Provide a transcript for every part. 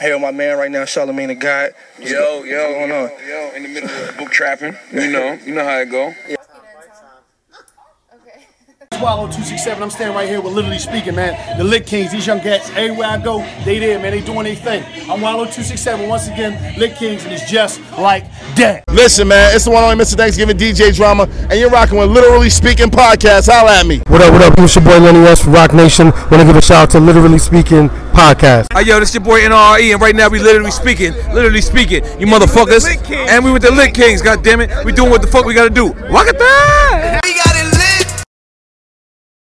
With my man right now, Charlemagne the God. What's Yo, go- yo, what's going yo, on? yo, in the middle of book trapping. You know, you know how it go. Swallow 267. I'm standing right here with Literally Speaking, man. The Lit Kings, these young cats, everywhere I go, they there, man. They doing their thing. I'm Wallo 267. Once again, Lit Kings, and it's just like that. Listen, man, it's the one only Mr. Thanksgiving DJ drama, and you're rocking with Literally Speaking Podcast. Holla at me. What up, what up? It's your boy Lenny West from Roc Nation. Want to give a shout out to Literally Speaking Podcast. Hey, yo, this your boy NRE, and right now we literally speaking, literally speaking, you motherfuckers. And we with the Lit Kings, god damn it. We doing what the fuck we gotta do. Walk it back!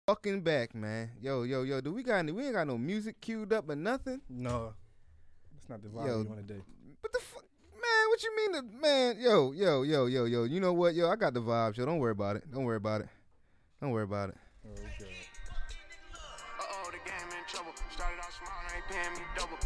Fucking back, man. Yo, yo, yo. Do we got any? We ain't got no music queued up or nothing. No, it's not the vibe Yo. you want to do. What the fuck, man? What you mean, the, man? Yo, yo, yo, yo, yo. You know what, yo? I got the vibes, yo. Don't worry about it. Don't worry about it. Don't worry about it. Oh, Uh-oh, the game in trouble. Started out small, now they paying me double.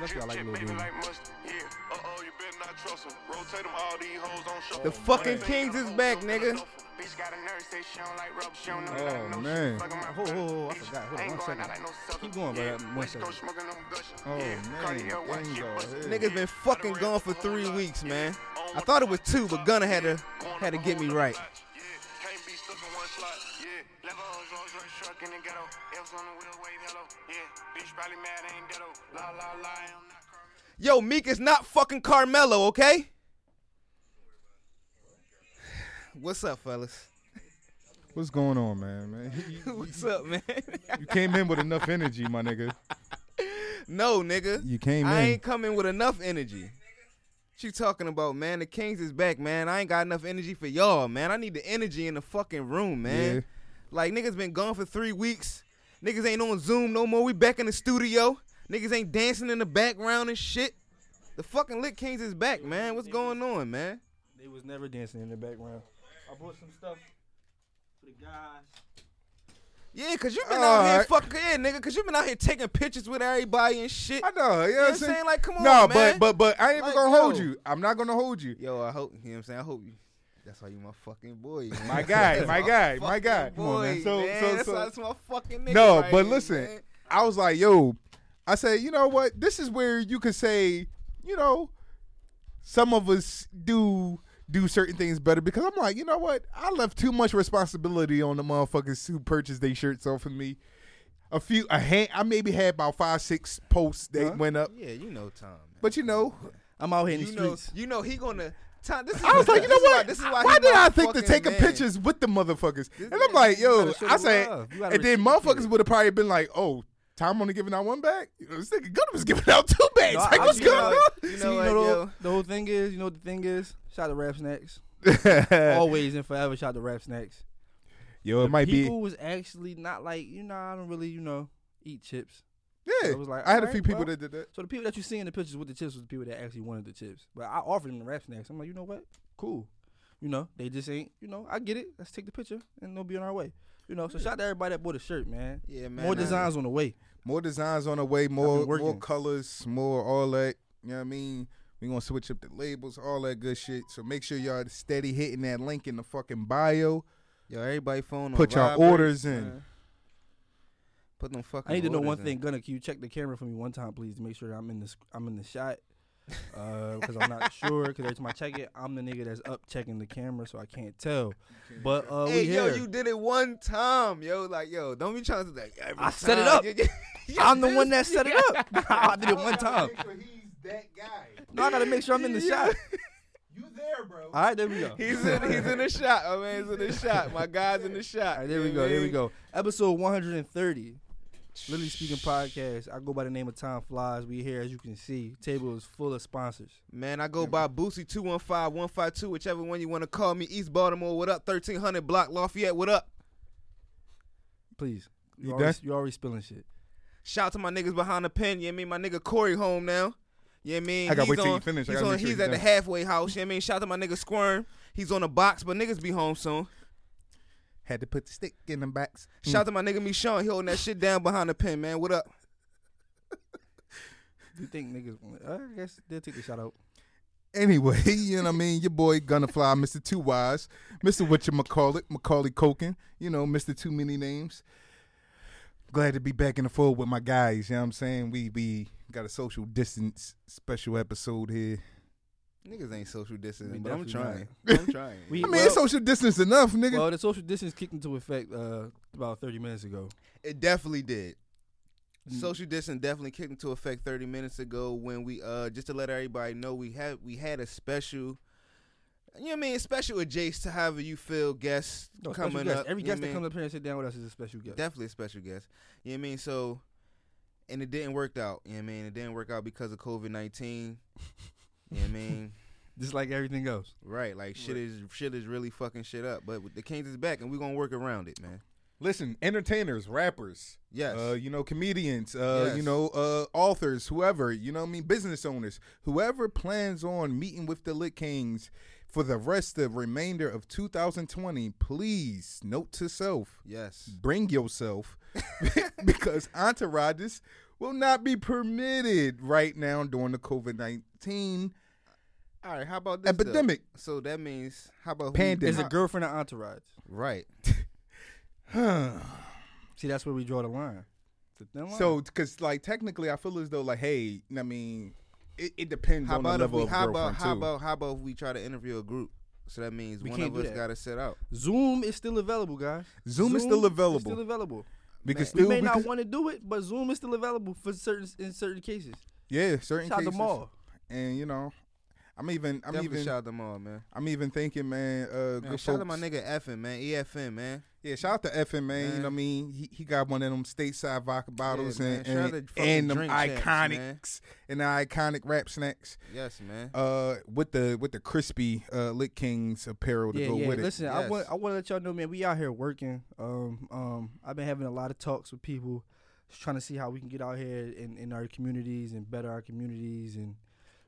That's why I like Lil Baby. like mustard. Yeah. Uh-oh, you better not trust him. Rotate him, all these hoes on show. The fucking Kings is back, nigga. Bitch got a nurse, say she don't like rub, she don't know Oh, man. shit. Fucking my Ho, ho, ho, I forgot. Hold on, one second. out like no. Keep going, yeah. but one second. Coast smoking on gush. Oh, yeah. man. Cartier watch, Things shit are bust. hit. Niggas been fucking gone for three weeks, man. I thought it was two, but Gunna had to had to get me right. Rolls Royce truck in the ghetto. F's on the wheel, wave hello. Yeah, bitch probably mad, ain't deado. La la la, I'm not Carmelo. Yo, Meek is not fucking Carmelo, okay? What's up, fellas? What's going on, man? Man, What's up, man? you came in with enough energy, my nigga. no, nigga. You came I in. ain't coming with enough energy. What you talking about, man? The Kings is back, man. I ain't got enough energy for y'all, man. I need the energy in the fucking room, man. Yeah. Like niggas been gone for three weeks. Niggas ain't on Zoom no more. We back in the studio. Niggas ain't dancing in the background and shit. The fucking Lit Kings is back, man. What's going on, man? They was never dancing in the background. I brought some stuff for the guys. Yeah, cause you been out here Alright. fucking yeah, nigga. Cause you been out here taking pictures with everybody and shit. I know, you know, what what I'm saying? Like, come on, No, man. but but but I ain't even Like, gonna hold yo. you. I'm not gonna hold you. Yo, I hope you know what I'm saying. I hope you. That's why you my fucking boy. My guy, That's my guy, my guy. Come on, man. So- man. so- that's, so- that's my fucking nigga. No, right but here, listen, man. I was like, yo, I said, you know what? This is where you could say, you know, some of us do do certain things better because I'm like, you know what? I left too much responsibility on the motherfuckers who purchased their shirts off of me. A few, a hand, I maybe had about five, six posts that Huh? went up, Yeah, you know Tom. Man. but you know, I'm out here in you the know, streets. you know he gonna. Tom, this is I was like, you know this is why- what? This is why. why did I think to fucking taking man. pictures with the motherfuckers? This And I'm like, yo, I the said, love. You gotta and then motherfuckers would have probably been like, oh, Tom only giving out one bag. You know, this nigga Gunna was giving out two bags. No, like, I- what's you going know- on? You See, know you know yo? the, the whole thing is, you know what the thing is? Shout out to Rap Snacks. Always and forever shout out to Rap Snacks. Yo, it The might be. people was actually not like, you know, I don't really, you know, eat chips. Yeah, I was like, I had a few people well. that did that. So the people that you see in the pictures with the chips was the people that actually wanted the chips. But I offered them the rap snacks. I'm like, you know what? Cool. You know, they just ain't, you know, I get it. Let's take the picture and they'll be on our way. You know, so shout out to everybody that bought a shirt, man. Yeah, man. More designs on the way. More designs on the way, more more colors, more all that. You know what I mean? We gonna switch up the labels, all that good shit. So make sure y'all steady hitting that link in the fucking bio. Yo, everybody phone. on Put your vibrate, orders in. man. Put them fucking. I need to know one in. thing. Gunna, can you check the camera for me one time, please, to make sure that I'm in the I'm in the shot. Because I'm not sure. Because every time I check it, I'm the nigga that's up checking the camera, so I can't tell. But uh, Hey, we yo, here. you did it one time, yo. Like, yo, don't be trying to like. Every I set it up. You- I'm the one that set it up. I did it one time. he's that guy. No, I gotta make sure I'm in the shot. You there, bro? All right, there we go. He's in. He's in the shot. Oh man, he's in the shot. My guy's in the shot. All right, there we go. know There we go. Episode 130. Literally speaking podcast. I go by the name of Time Flies. We here, as you can see. Table is full of sponsors. Man, I go by Boosie two one five one five two, whichever one you want to call me. East Baltimore, what up? Thirteen hundred block Lafayette, what up? Please. You, You already, done? you already spilling shit. Shout out to my niggas behind the pen. You know what I mean? My nigga Corey home now. You know what I mean? I gotta He's wait till you finish. He's, on, sure he's you at the halfway house. You know what I mean? Shout out to my nigga Squirm. He's on the box, but niggas be home soon. Had to put the stick in them backs. Shout out to my nigga me Sean. He holding that shit down behind the pen, man. What up? You think niggas? I guess they'll take the shout out. Anyway, you know what I mean? Your boy Gonna Fly, Mr. Two Wise, Mr. What you call it, Macaulay Culkin, you know, Mr. Too Many Names. Glad to be back in the fold with my guys, you know what I'm saying? We we got a social distance special episode here. Niggas ain't social distancing, We but I'm definitely trying. I'm trying. We, I mean, well, it's social distance enough, nigga. well, the social distance kicked into effect uh, about 30 minutes ago. It definitely did. Mm. Social distance definitely kicked into effect 30 minutes ago when we uh just to let everybody know we had we had a special you know what I mean, special adjacent to however you feel guests No, special coming guest. up. Every you know guest what I that mean? comes up here and sit down with us is a special guest. Definitely a special guest. You know what I mean? So and it didn't work out. You know what I mean? It didn't work out because of COVID nineteen. you know what I mean? Just like everything else. Right, like shit is shit is really fucking shit up. But the Kings is back and we're gonna work around it, man. Listen, entertainers, rappers, Yes. uh, you know, comedians, uh, Yes. you know, uh, authors, whoever, you know what I mean, business owners, whoever plans on meeting with the Lit Kings for the rest of the remainder of 2020, please note to self, yes. bring yourself because entourages will not be permitted right now during the COVID 19 All right, how about this? though? epidemic. So that means how about who- Pandemic. Is a girlfriend an entourage? Right. See, that's where we draw the line. It's line. So, because like technically, I feel as though like, hey, I mean, it, it depends How on the about if level we, of how girlfriend about how about how about if we try to interview a group? So that means We one of us got to sit out. Zoom is still available, guys. Zoom is still available. Is Still available. Because We still, may we not could- want to do it, but Zoom is still available for certain in certain cases. yeah, certain Shout out to cases, Maul. and you know, I'm even, I'm Definitely even, shout them all, man. I'm even thinking, man. Uh, man good shout out my nigga Effin, man. EFN, man. Yeah, shout out to EFN, man. You know what I mean? He, he got one of them stateside vodka bottles man. and and, and them iconics man. and the iconic rap snacks. Yes, man. Uh, with the with the crispy uh Lit Kings apparel to yeah, go yeah. with Listen, it. I want I want to let y'all know, man. We out here working. Um, um, I've been having a lot of talks with people, just trying to see how we can get out here in, in our communities and better our communities and,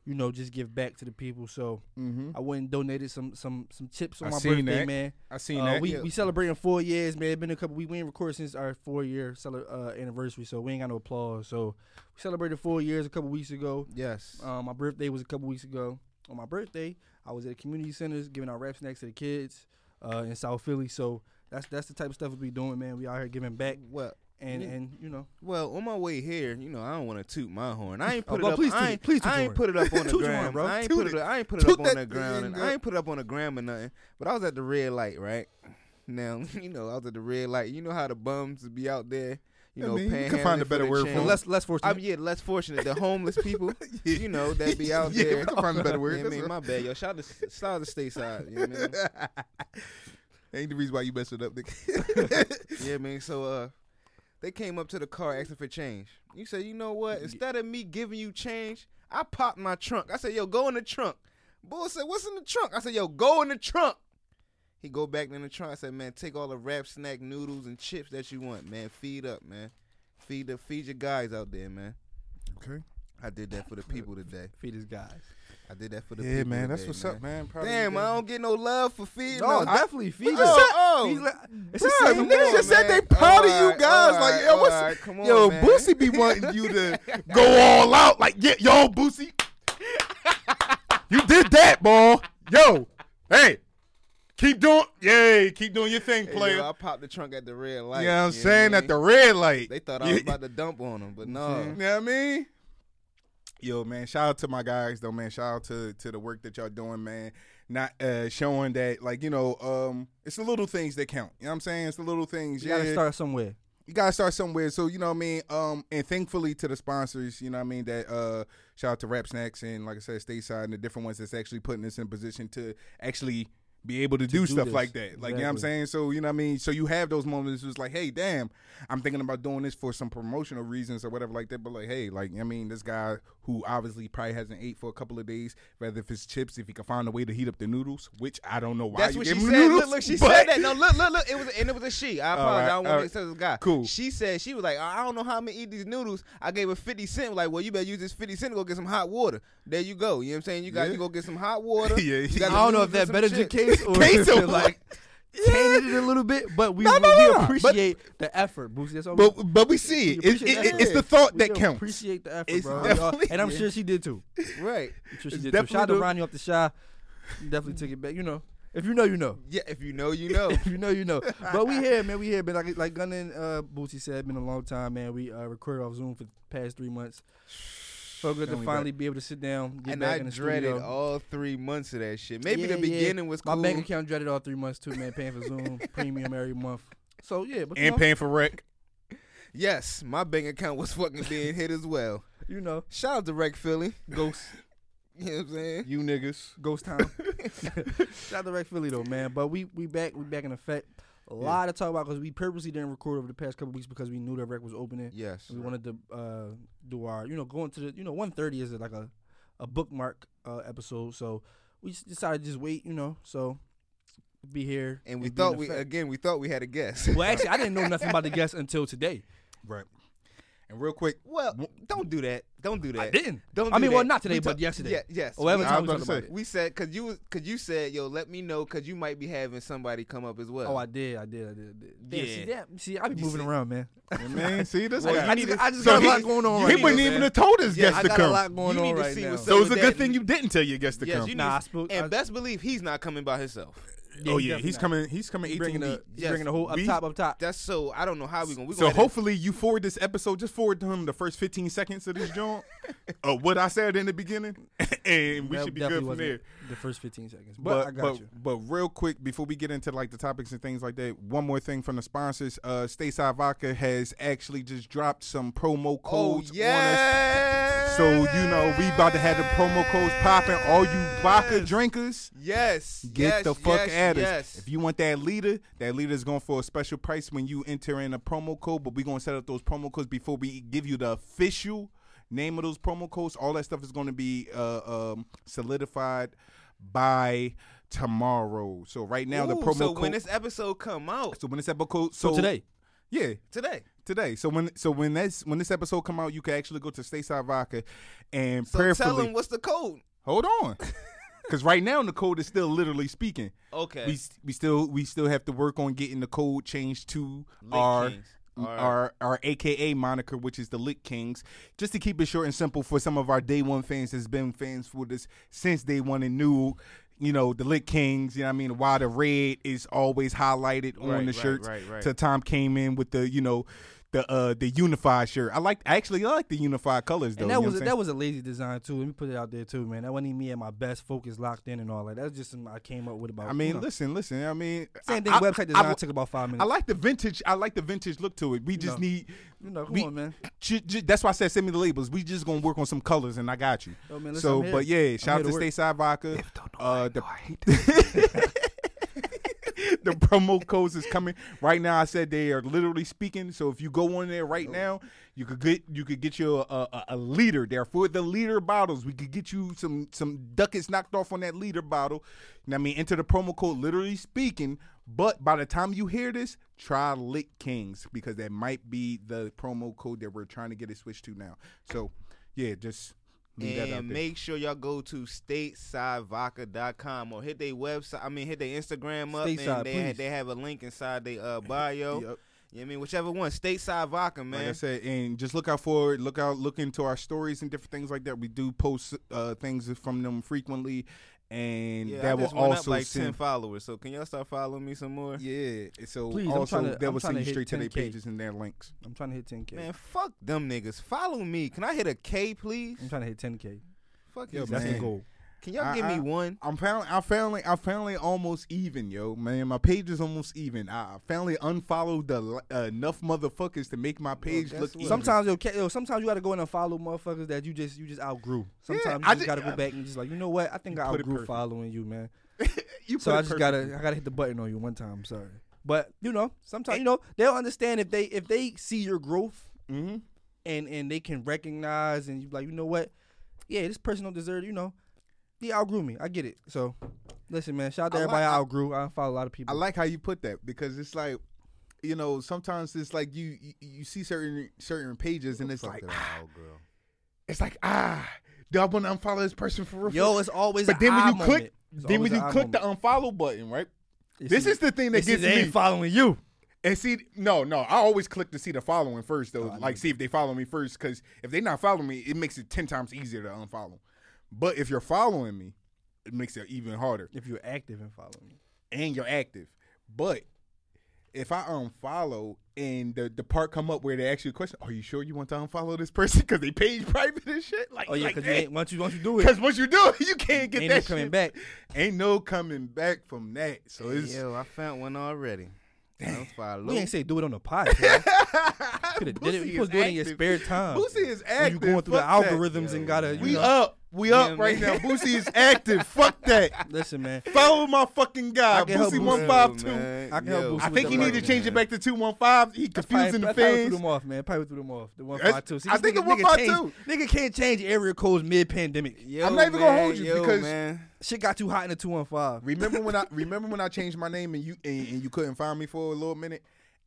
you know, just give back to the people. So Mm-hmm. I went and donated some some some chips on I my seen birthday, that. man. I seen Uh, that. we Yeah. we celebrating four years, man. It's been a couple. We we ain't recorded since our four year cele- uh, anniversary, so we ain't got no applause. So we celebrated four years a couple weeks ago. Yes. Um, my birthday was a couple weeks ago. On my birthday, I was at a community centers giving out rap snacks to the kids uh, in South Philly. So that's that's the type of stuff we be doing, man. We out here giving back, well, and Yeah. and you know, well, on my way here, you know, I don't want to toot my horn. I ain't Oh, put it up. please I ain't. Please I ain't put it up on the Toot gram. horn, bro. I ain't Toot put it. it. I ain't put it Toot up on that the ground. And. I ain't put it up on the gram or nothing. But I was at the red light, right? Now, you know, I was at the red light. You know how the bums be out there, you I know, mean, you can find a better the word for less less fortunate. I'm yeah, less fortunate. The homeless people, you know, that be out Yeah, there. we can find a better word. You know what I mean, all. my bad, yo. Shout out to shout out to stateside. You know what I mean? Ain't the reason why you messed it up, nigga. Yeah, man. So uh, they came up to the car asking for change. You said, you know what? Instead of me giving you change, I popped my trunk. I said, yo, go in the trunk. Bull said, what's in the trunk? I said, yo, go in the trunk. He go back in the trunk. I said, man, take all the rap snack noodles and chips that you want, man. Feed up, man. Feed the feed your guys out there, man. Okay. I did that for the people today. Feed his guys. I did that for the Yeah, man, that's today, what's up, man. Of Damn, I don't get no love for feeding. No, no, definitely feed Oh, oh. It's the same. Niggas just said they man. proud of you guys. alright, like, yo, what's alright, come on, yo, man. Boosie be wanting you to go all out. Like, yeah, yo, Boosie, you did that, boy. Yo, hey, keep doing, yay, keep doing your thing, Hey, player. yo, I popped the trunk at the red light. you know what I'm saying? At the red light. They thought I was about to dump on them, but no. You know what I mean? Yo, man, shout out to my guys though, man. Shout out to to the work that y'all doing, man. Not uh showing that like, you know, um it's the little things that count. You know what I'm saying? It's the little things. You yeah. gotta start somewhere. you gotta start somewhere. So you know what I mean. Um, and thankfully to the sponsors, you know what I mean. That uh, shout out to Rap Snacks and like I said, Stateside and the different ones that's actually putting us in position to actually be able to, do, do stuff this. like that. Like you know what I'm saying. So you know what I mean. So you have those moments. It's like, hey, damn, I'm thinking about doing this for some promotional reasons or whatever like that. But like, hey, like I mean, this guy who obviously probably hasn't ate for a couple of days. Rather if it's chips, if he can find a way to heat up the noodles, which I don't know why. That's you what gave she him said. noodles, Look, look, she but- said that. No, look, look, look. It was and it was a she. I apologize. right, I don't all want right. to say it's a guy. Cool. She said she was like, I don't know how I'm gonna eat these noodles. I gave her fifty cent. Like, well, you better use this fifty cent to go get some hot water. There you go. You know what I'm saying? You got Yeah. to go get some hot water. Yeah, You I don't know if noodles that better some the case or Case if of it, like tainted it a little bit, but we, No, no, we no, no. appreciate the effort, Boosie. That's all. But we, but we see it. we It- appreciate it- it's the thought We that counts. Appreciate the effort, It's bro. definitely- and I'm yeah. sure she did too. Right. I'm sure she It's did too. Shout out to definitely the- Ronnie off the shy. Definitely took it back. You know, if you know, you know. Yeah. If you know, you know. if you know, you know. But we here, man. We here. But like like Gunn and uh, Boosie said, been a long time, man. We uh, recorded off Zoom for the past three months. So good to Family finally be able to sit down, get and back I in the dreaded studio. all three months of that shit. Maybe Yeah, the yeah. beginning was cool. My bank account dreaded all three months too, man. Paying for Zoom premium every month. So yeah, but you and know, paying for rec. Yes, my bank account was fucking being hit as well. you know, Shout out to Rec Philly. ghost, You know what I'm saying? You niggas. ghost town. Shout out to Rex Philly though, man. But we we back, we back in effect. A lot to talk about because we purposely didn't record over the past couple weeks because we knew the rec was opening. Yes. We wanted to uh, do our, you know, going to the, you know, 130 is like a, a bookmark uh, episode. So we just decided to just wait, you know. So be here. And we be in thought we again we thought we had a guest. Well, actually, I didn't know nothing about the guest until today. Right. And real quick, Well, don't do that. Don't do that. I didn't. Don't. I mean, that. well, not today, We but talk- yesterday. Yeah, yes. Or whatever we, I time was we about to about say. we said because you because you said yo let me know because you might be having somebody come up as well. Oh, I did, I did, I did. I did. Damn, See, Yeah. that, see, I be You moving see? around, man. Yeah, man, see this Well, guy. I need just, I just so got a lot going on He right wouldn't man. even have told his Yeah, guest I to got a come. lot going You on right now. what's So it's a good thing you didn't tell your guest to Yes, come. you need Nah, I to- spoke- and best believe he's not coming by himself. Oh yeah, he's not. coming. He's coming. He's 18 bringing the, deep. he's Yes. bringing the whole up We- top, up top. That's so I don't know how we gonna. We So gonna have to- hopefully you forward this episode. Just forward to him the first 15 seconds of this joint of what I said in the beginning, and we That should be good from there. The first 15 seconds, but, I got but, you. But real quick, before we get into like the topics and things like that, one more thing from the sponsors. Uh, Stateside Vodka has actually just dropped some promo Oh codes on us. yeah. So you know we about to have the promo codes popping. All you vodka drinkers, Yes. get yes, the fuck yes, at us. yes. If you want that leader, that leader is going for a special price when you enter in a promo code. But we're gonna set up those promo codes before we give you the official name of those promo codes. All that stuff is going to be uh, um, solidified by tomorrow. So right now the Ooh, promo so code. when this episode come out so when this episode, So, so, today, yeah, today, today. So when so when that's when this episode come out, you can actually go to Stateside Vodka and so tell them what's the code. hold on, because right now the code is still literally speaking. Okay. We we still we still have to work on getting the code changed to our. Kings. Right. Our our AKA moniker, which is the Lit Kings, just to keep it short and simple for some of our day one fans that's been fans for this since day one and knew, you know, the Lit Kings. You know, what I mean, why the red is always highlighted on Right, the right, shirts. right, right. To Tom came in with the you know, the uh the unified shirt. I like actually I like the unified colors though. and that you know was what that was a lazy design too. Let me put it out there too, man. That wasn't even me at my best, focus, locked in, and all that. That's just something I came up with about. saying? I mean, you know, listen, listen. I mean, same thing. I- website I- design I, took about five minutes. I like the vintage. I like the vintage look to it. We just know. need. you know, come we- on, man. J- j- that's why I said send me the labels. We just gonna work on some colors, and I got you. Oh, man, listen, so, but yeah, shout out to to work. Stateside Vodka. uh, the, the promo codes is coming right now. I said they are literally speaking. So if you go on there right now, you could get you could get you uh, uh, a, a, a liter there for the liter bottles. We could get you some some ducats knocked off on that liter bottle. And I mean, enter the promo code literally speaking. But by the time you hear this, try Lit Kings because that might be the promo code that we're trying to get it switched to now. So yeah, just leave that out and make sure y'all go to statesidevodka.com or hit their website. I mean, hit their Instagram up, Stateside, and they they have a link inside their uh, bio. Yep. You know what I mean, whichever one, stateside vodka, man. Like I said, and just look out for it. Look out, look into our stories and different things like that. We do post uh, things from them frequently, and yeah, that I will just up also like send. ten followers. So can y'all start following me some more? yeah, so Please, I'm also trying to- that I'm will send to you hit straight to their pages and their links. I'm trying to hit 10k. Man, fuck them niggas. Follow me. Can I hit a K, please? I'm trying to hit 10k. Fuck Yo, you. That's man. the goal. Can y'all I- give me one? I'm finally, I finally, I finally almost even, yo, man. My page is almost even. I I finally unfollowed the uh, enough motherfuckers to make my page guess look what? even. Sometimes yo, yo, sometimes you gotta go in and follow motherfuckers that you just you just outgrew. Sometimes I you just ju- gotta go back and just like you know what I think I outgrew following you, man. you So I just gotta. I gotta hit the button on you one time. Sorry, but you know sometimes you know they'll understand if they if they see your growth Mhm. and and they can recognize and you like you know what yeah, this person don't deserve. You know, he outgrew me. I get it. So, listen, man. Shout out to I everybody like- I I- outgrew. I follow a lot of people. I like how you put that because it's like, you know, sometimes it's like you you, you see certain certain pages and it's like, ah, it's like ah, do I want to unfollow this person for real? Yo, it's always But then when eye you click. It's then when you eye click the unfollow button, right? This see- is the thing that gets me. ain't following you. And see, no, no, I always click to see the following first, Oh, though. like, see if they follow me first, because if they not following me, it makes it ten times easier to unfollow. But if you're following me, it makes it even harder. If you're active and following me, and you're active. But if I unfollow and the, the part come up where they ask you a question, are you sure you want to unfollow this person because they page private and shit? Like, oh yeah, because you eh. ain't once you once you do it, Because once you do it, you can't get Ain't that no coming shit. back. Ain't no coming back from that. So it's Yo, I found one already. Unfollow. we ain't say do it on the podcast. Could have did it. You supposed to do it in your spare time. Boosie is active. you going through the Fuck that. algorithms and gotta. You we know, up. We up right now. Boosie is active. Fuck that. Listen, man. Follow my fucking guy, I Boosie one five two. I can help Boosie I think he need to change it back to two one five. He confusing the I probably threw fans. them off, man. Probably threw them off. The one five two. I think nigga, the nigga 152. Nigga can't change area codes mid pandemic. I'm not even gonna hold you yo, because- man. Shit got too hot in the two one five. remember when I remember when I changed my name and you and, and you couldn't find me for a little minute,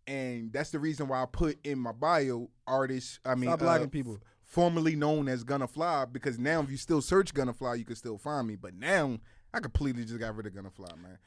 and that's the reason why I put in my bio artist. I mean, Stop uh, blocking people. formerly known as Gonna Fly, because now if you still search Gonna Fly, you can still find me. But now I completely just got rid of Gonna Fly, man.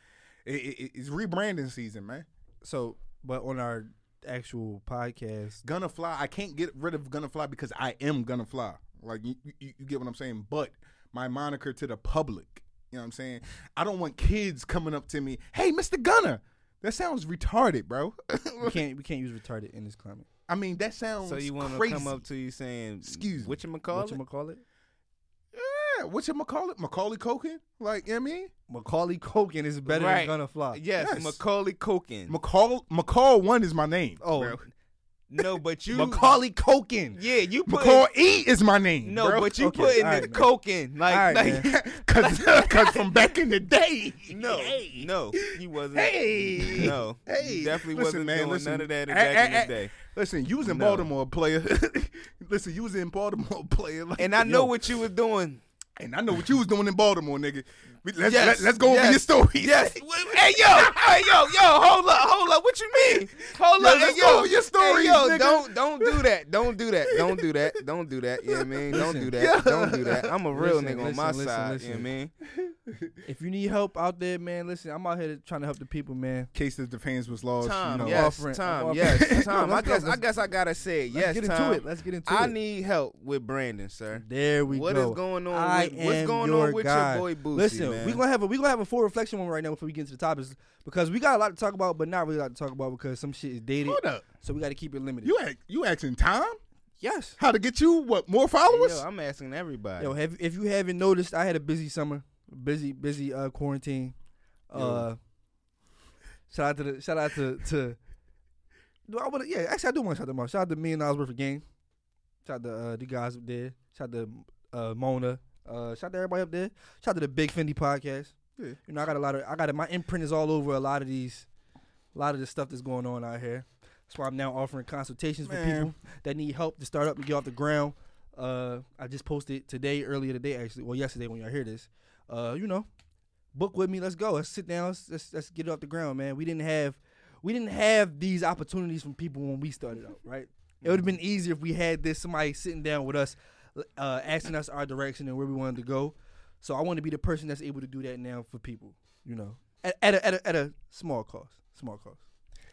It, it, it's rebranding season, man. So, but on our actual podcast, Gonna Fly, I can't get rid of Gonna Fly because I am Gonna Fly. Like you, you, you get what I'm saying. But my moniker to the public, you know what I'm saying. I don't want kids coming up to me, "Hey, Mr. Gunner." That sounds retarded, bro. we can't we can't use retarded in this climate. I mean, that sounds So you want to crazy. come up to you saying, Excuse me. what you call it? What it? you call it? Yeah, what you call it? Macaulay Culkin? Like, you know what I mean? Macaulay Culkin is better Right. than Gonna Fly. Yes, Yes. Macaulay Culkin. McCall McCall one is my name. Oh, bro. No, but you Macaulay Culkin. Yeah, you put E is my name. no, bro. but you Okay, put in the right, man. Culkin like, right, like. Cause, cause from back in the day. no, hey. no, he wasn't. Hey. no, Hey, he definitely listen, wasn't man, doing listen. none of that back in eh, the day. Listen, you was in No. Baltimore, player. listen, you was in Baltimore, player. Like, And I know yo, what you was doing. and I know what you was doing in Baltimore, nigga. We- Let's Yes, let, us go over your story. Yes. hey yo, hey yo, yo, hold up, hold up. What you mean? Hold Yo, up, let's hey, go over your stories, hey, yo, nigga. don't don't do that. Don't do that. Don't do that. Don't do that. You know what I mean? Don't do that. Don't do that. I'm a real Listen, nigga on my listen, side. listen. You know what I mean? If you need help out there, man, listen, I'm out here trying to help the people, man. In case if the fans was lost, Tom, you know. yes, offering- I'm Tom, offering- yes, Come Tom. on, I let's go. guess I guess I gotta say it. Let's Yes, get into Tom. it. Let's get into it. I need help with Brandon, sir. There we What go. What is going on I with- what's am going on your with your boy Boosie, Listen, man? we gonna have a we gonna have a full reflection one right now before we get into the topics because we got a lot to talk about, but not really a lot to talk about because some shit is dated. Hold up. So we got to keep it limited. You act, you asking Tom yes. how to get you what more followers? Yo, I'm asking everybody. Yo, have, if you haven't noticed, I had a busy summer, busy busy uh, quarantine. Uh, shout out to the shout out to to. Do I want to? Yeah, actually, I do want to shout them out. Shout out to million dollars worth of game. Shout out to uh, the guys up there. Shout out to uh, Mona. Uh, shout out to everybody up there. Shout out to the Big Fendi podcast. Yeah. You know, I got a lot of I got my imprint is all over a lot of these, a lot of the stuff that's going on out here. That's why I'm now offering consultations for people that need help to start up and get off the ground. Uh, I just posted today, earlier today, actually, well, yesterday when y'all hear this. Uh, you know, book with me. Let's go. Let's sit down. Let's, let's let's get it off the ground, man. We didn't have we didn't have these opportunities from people when we started out, right? It would have been easier if we had this somebody sitting down with us, uh, asking us our direction and where we wanted to go. So I want to be the person that's able to do that now for people, you know, at, at a at a at a small cost, small cost.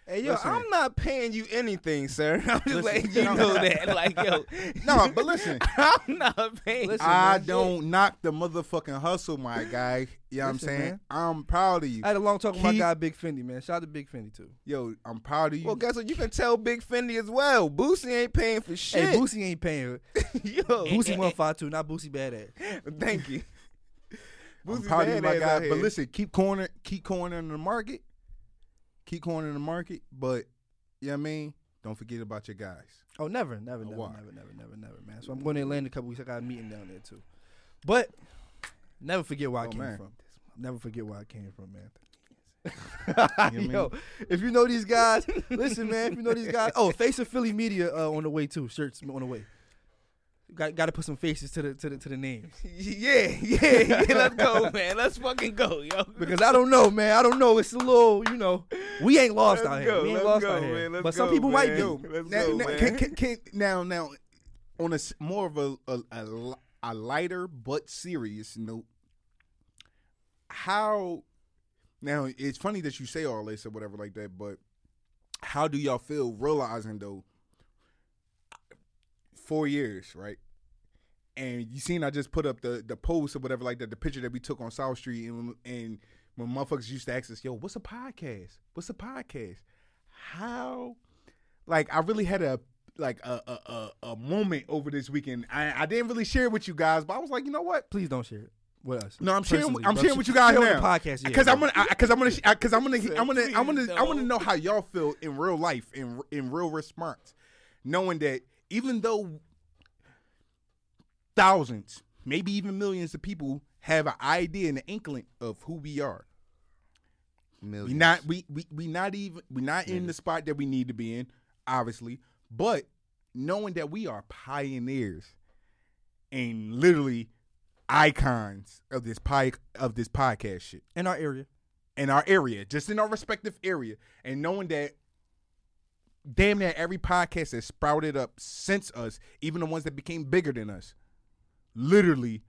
Hey yo, Listen. I'm not paying you anything, sir. I'm just Listen. letting you know that. Like yo, No, but listen, I'm not paying. Listen, I man. don't knock the motherfucking hustle, my guy. You know what I'm saying? man. I'm proud of you. I had a long talk with my guy Big Fendi, man. Shout out to Big Fendi too. Yo, I'm proud of you. Well, guess what? You can tell Big Fendi as well. Boosie ain't paying for shit. Hey, Boosie ain't paying. yo, Boosie one five two, not Boosie badass. Thank you. I'm proud of you, my guy. But listen, keep corner, keep cornering the market. Keep cornering the market, but you know what I mean? Don't forget about your guys. Oh, never, never, never, never, never, never, never, man. So I'm going to Atlanta a couple weeks. I got a meeting down there too. But never forget where I Oh, came man. from. Never forget where I came from, man. You know I mean? Yo, if you know these guys, listen, man. If you know these guys, oh, Face of Philly Media uh, on the way too. Shirts on the way. Got got to put some faces to the to the to the names. Yeah, yeah, yeah. Let's go, man. Let's fucking go, yo. Because I don't know, man. I don't know. It's a little, you know, we ain't lost Let's out go, here. We ain't lost go, out here. Let's but some go, people might man. be. Yo, let's now, go, now, man. can, can, can, now, now, on a more of a a, a a lighter but serious note, how now it's funny that you say all this or whatever like that, but how do y'all feel realizing though? Four years, right? And you seen I just put up the the post or whatever like that, the picture that we took on South Street, and and when motherfuckers used to ask us, "Yo, what's a podcast? What's a podcast?" How like I really had a like a a, a, a moment over this weekend. I, I didn't really share it with you guys, but I was like, you know what? Please don't share it with us. No, I'm sharing. I'm sharing with you guys now. podcast, yeah, because I'm gonna, because I'm gonna, because I'm gonna, I'm gonna, I'm gonna, I want to know how y'all feel in real life, in in real response, knowing that even though thousands, maybe even millions of people have an idea and an inkling of who we are, Millions. we not we we we not even we not in the spot that we need to be in, obviously, but knowing that we are pioneers and literally icons of this pi- of this podcast shit in our area. in our area, just in our respective area, and knowing that damn near every podcast that sprouted up since us, even the ones that became bigger than us, literally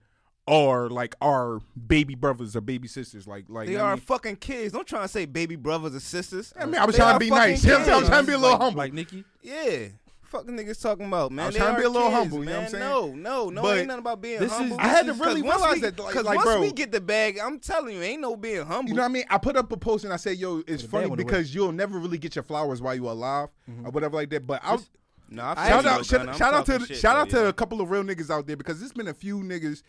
are like our baby brothers or baby sisters. Like like They you know what I are mean? fucking kids. Don't try to say baby brothers or sisters. I mean, I was They trying to be fucking nice. I'm kids. trying to be a little like, humble. Like Nikki. Yeah. Fuck niggas talking about, man. I was They trying to be a little kids, humble, you know what I'm saying? No, no, no, But ain't nothing about being this is- humble. I had to really once realize we- that, like- Cause like, once bro- we get the bag, I'm telling you, ain't no being humble. You know what I mean? I put up a post and I said, "Yo, it's the funny bad one away. because you'll never really get your flowers while you're alive or whatever like that." But I was no, I shout out, shout, shout out to shit, shout though, out to a couple of real niggas out there because there's been a few niggas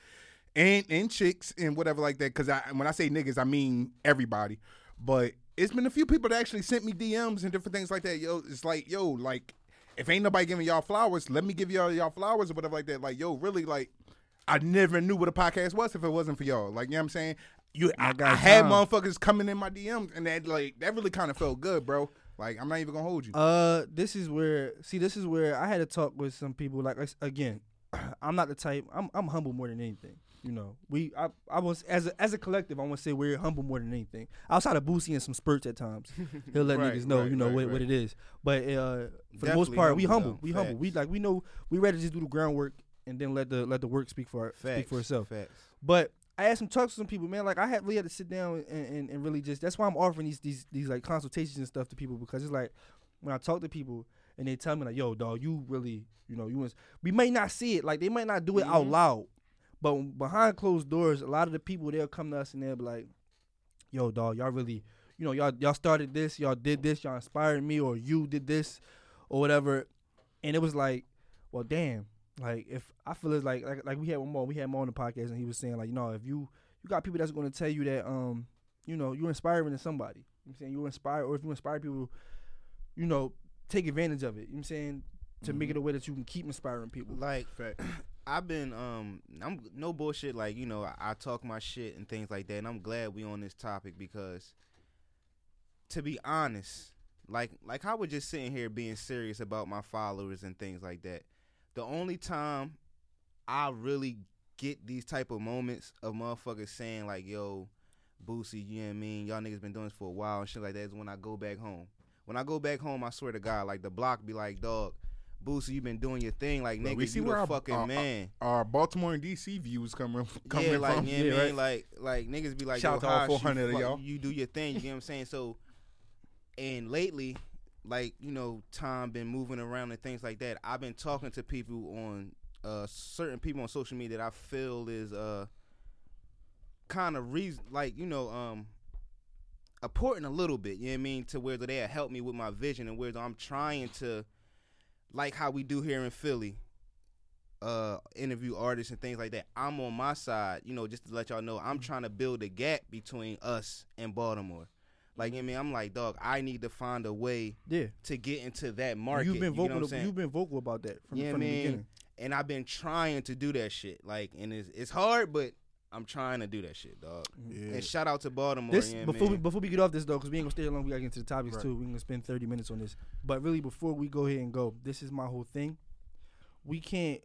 and and chicks and whatever like that. Because I, when I say niggas, I mean everybody. But it's been a few people that actually sent me DMs and different things like that. Yo, it's like yo, like if ain't nobody giving y'all flowers, let me give y'all y'all flowers or whatever like that. Like yo, really like. I never knew what a podcast was if it wasn't for y'all. Like, you know what I'm saying? You, I, guy I had motherfuckers coming in my DMs, and that like that really kind of felt good, bro. Like, I'm not even gonna hold you. Uh, this is where see, this is where I had to talk with some people. Like again, I'm not the type. I'm I'm humble more than anything. You know, we I I was as a as a collective. I want to say we're humble more than anything. Outside of Boosie and some spurts at times, he'll let Right, niggas know right, you know right, what, what it is. But uh, for the most Definitely part, we humble, though. We humble. We like we know we ready to just do the groundwork and then let the let the work speak for speak Facts, for itself. Facts. But I had some talks with some people, man. Like I had really had to sit down and, and, and really just that's why I'm offering these these these like consultations and stuff to people because it's like when I talk to people and they tell me like, yo, dog, you really, you know, you was we may not see it, like they might not do it Mm-hmm. out loud, but behind closed doors, a lot of the people they'll come to us and they'll be like, yo, dog, y'all really, you know, y'all y'all started this, y'all did this, y'all inspired me, or you did this, or whatever, and it was like, well, damn, like if I feel it's like like like we had one more, we had more on the podcast, and he was saying like, you know, if you you got people that's going to tell you that um, you know, you're inspiring to somebody. You know what I'm saying you inspire, or if you inspire people, you know, take advantage of it. You know what I'm saying to make it a way that you can keep inspiring people. Like, I've been um, I'm no bullshit. Like you know, I, I talk my shit and things like that, and I'm glad we on this topic because, to be honest, like like I was just sitting here being serious about my followers and things like that. The only time I really get these type of moments of motherfuckers saying like, "Yo, Boosie, you know what I mean? Y'all niggas been doing this for a while and shit like that is when I go back home. When I go back home, I swear to God, like the block be like, "Dog, Boosie, you've been doing your thing, like Bro, nigga, we see you where the our, fucking our, man." Our, our Baltimore and DC views coming coming yeah, like from. you know what I mean, like like niggas be like, Shout out to all you 400 of y'all. You do your thing. You get what I'm saying? So, and lately, like you know, time been moving around and things like that. I've been talking to people on uh certain people on social media that I feel is uh kind of reason like you know um important a little bit. You know what I mean? To where they help me with my vision and where I'm trying to like how we do here in Philly uh interview artists and things like that. I'm on my side, you know, just to let y'all know, I'm trying to build a gap between us and Baltimore. Like you know what I mean, I'm like, dog, I need to find a way Yeah. to get into that market. You've been you know vocal. You've been vocal about that from, Yeah, from the beginning. And I've been trying to do that shit. Like, and it's it's hard, but I'm trying to do that shit, dog. And shout out to Baltimore. This yeah, before we before we get off this though, because we ain't gonna stay long. We gotta get into the topics Right. too. We gonna spend thirty minutes on this. But really, before we go ahead and go, this is my whole thing. We can't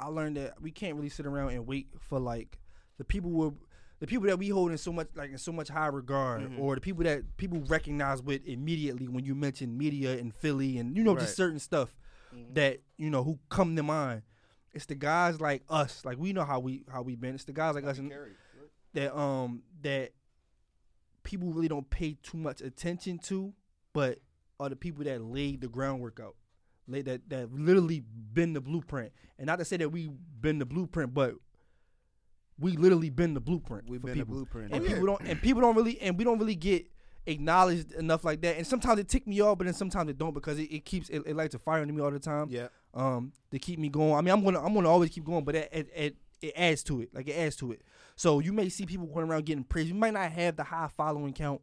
I learned that we can't really sit around and wait for like the people will the people that we hold in so much like in so much high regard Mhm. or the people that people recognize with immediately when you mention media in Philly and you know Right. just certain stuff that you know who come to mind. It's the guys like us, like we know how we how we been. It's the guys like us and that um that people really don't pay too much attention to, but are the people that laid the groundwork out, laid that that literally been the blueprint. And not to say that we been the blueprint, but we literally been the blueprint. We've for been the people. blueprint. and Oh, yeah. people don't and people don't really and we don't really get acknowledged enough like that. And sometimes it tick me off, but then sometimes it don't because it, it keeps it, it lights a fire under me all the time. Yeah. Um, to keep me going. I mean, I'm gonna I'm gonna always keep going, but it it, it it adds to it. Like it adds to it. So you may see people going around getting praise. You might not have the high following count.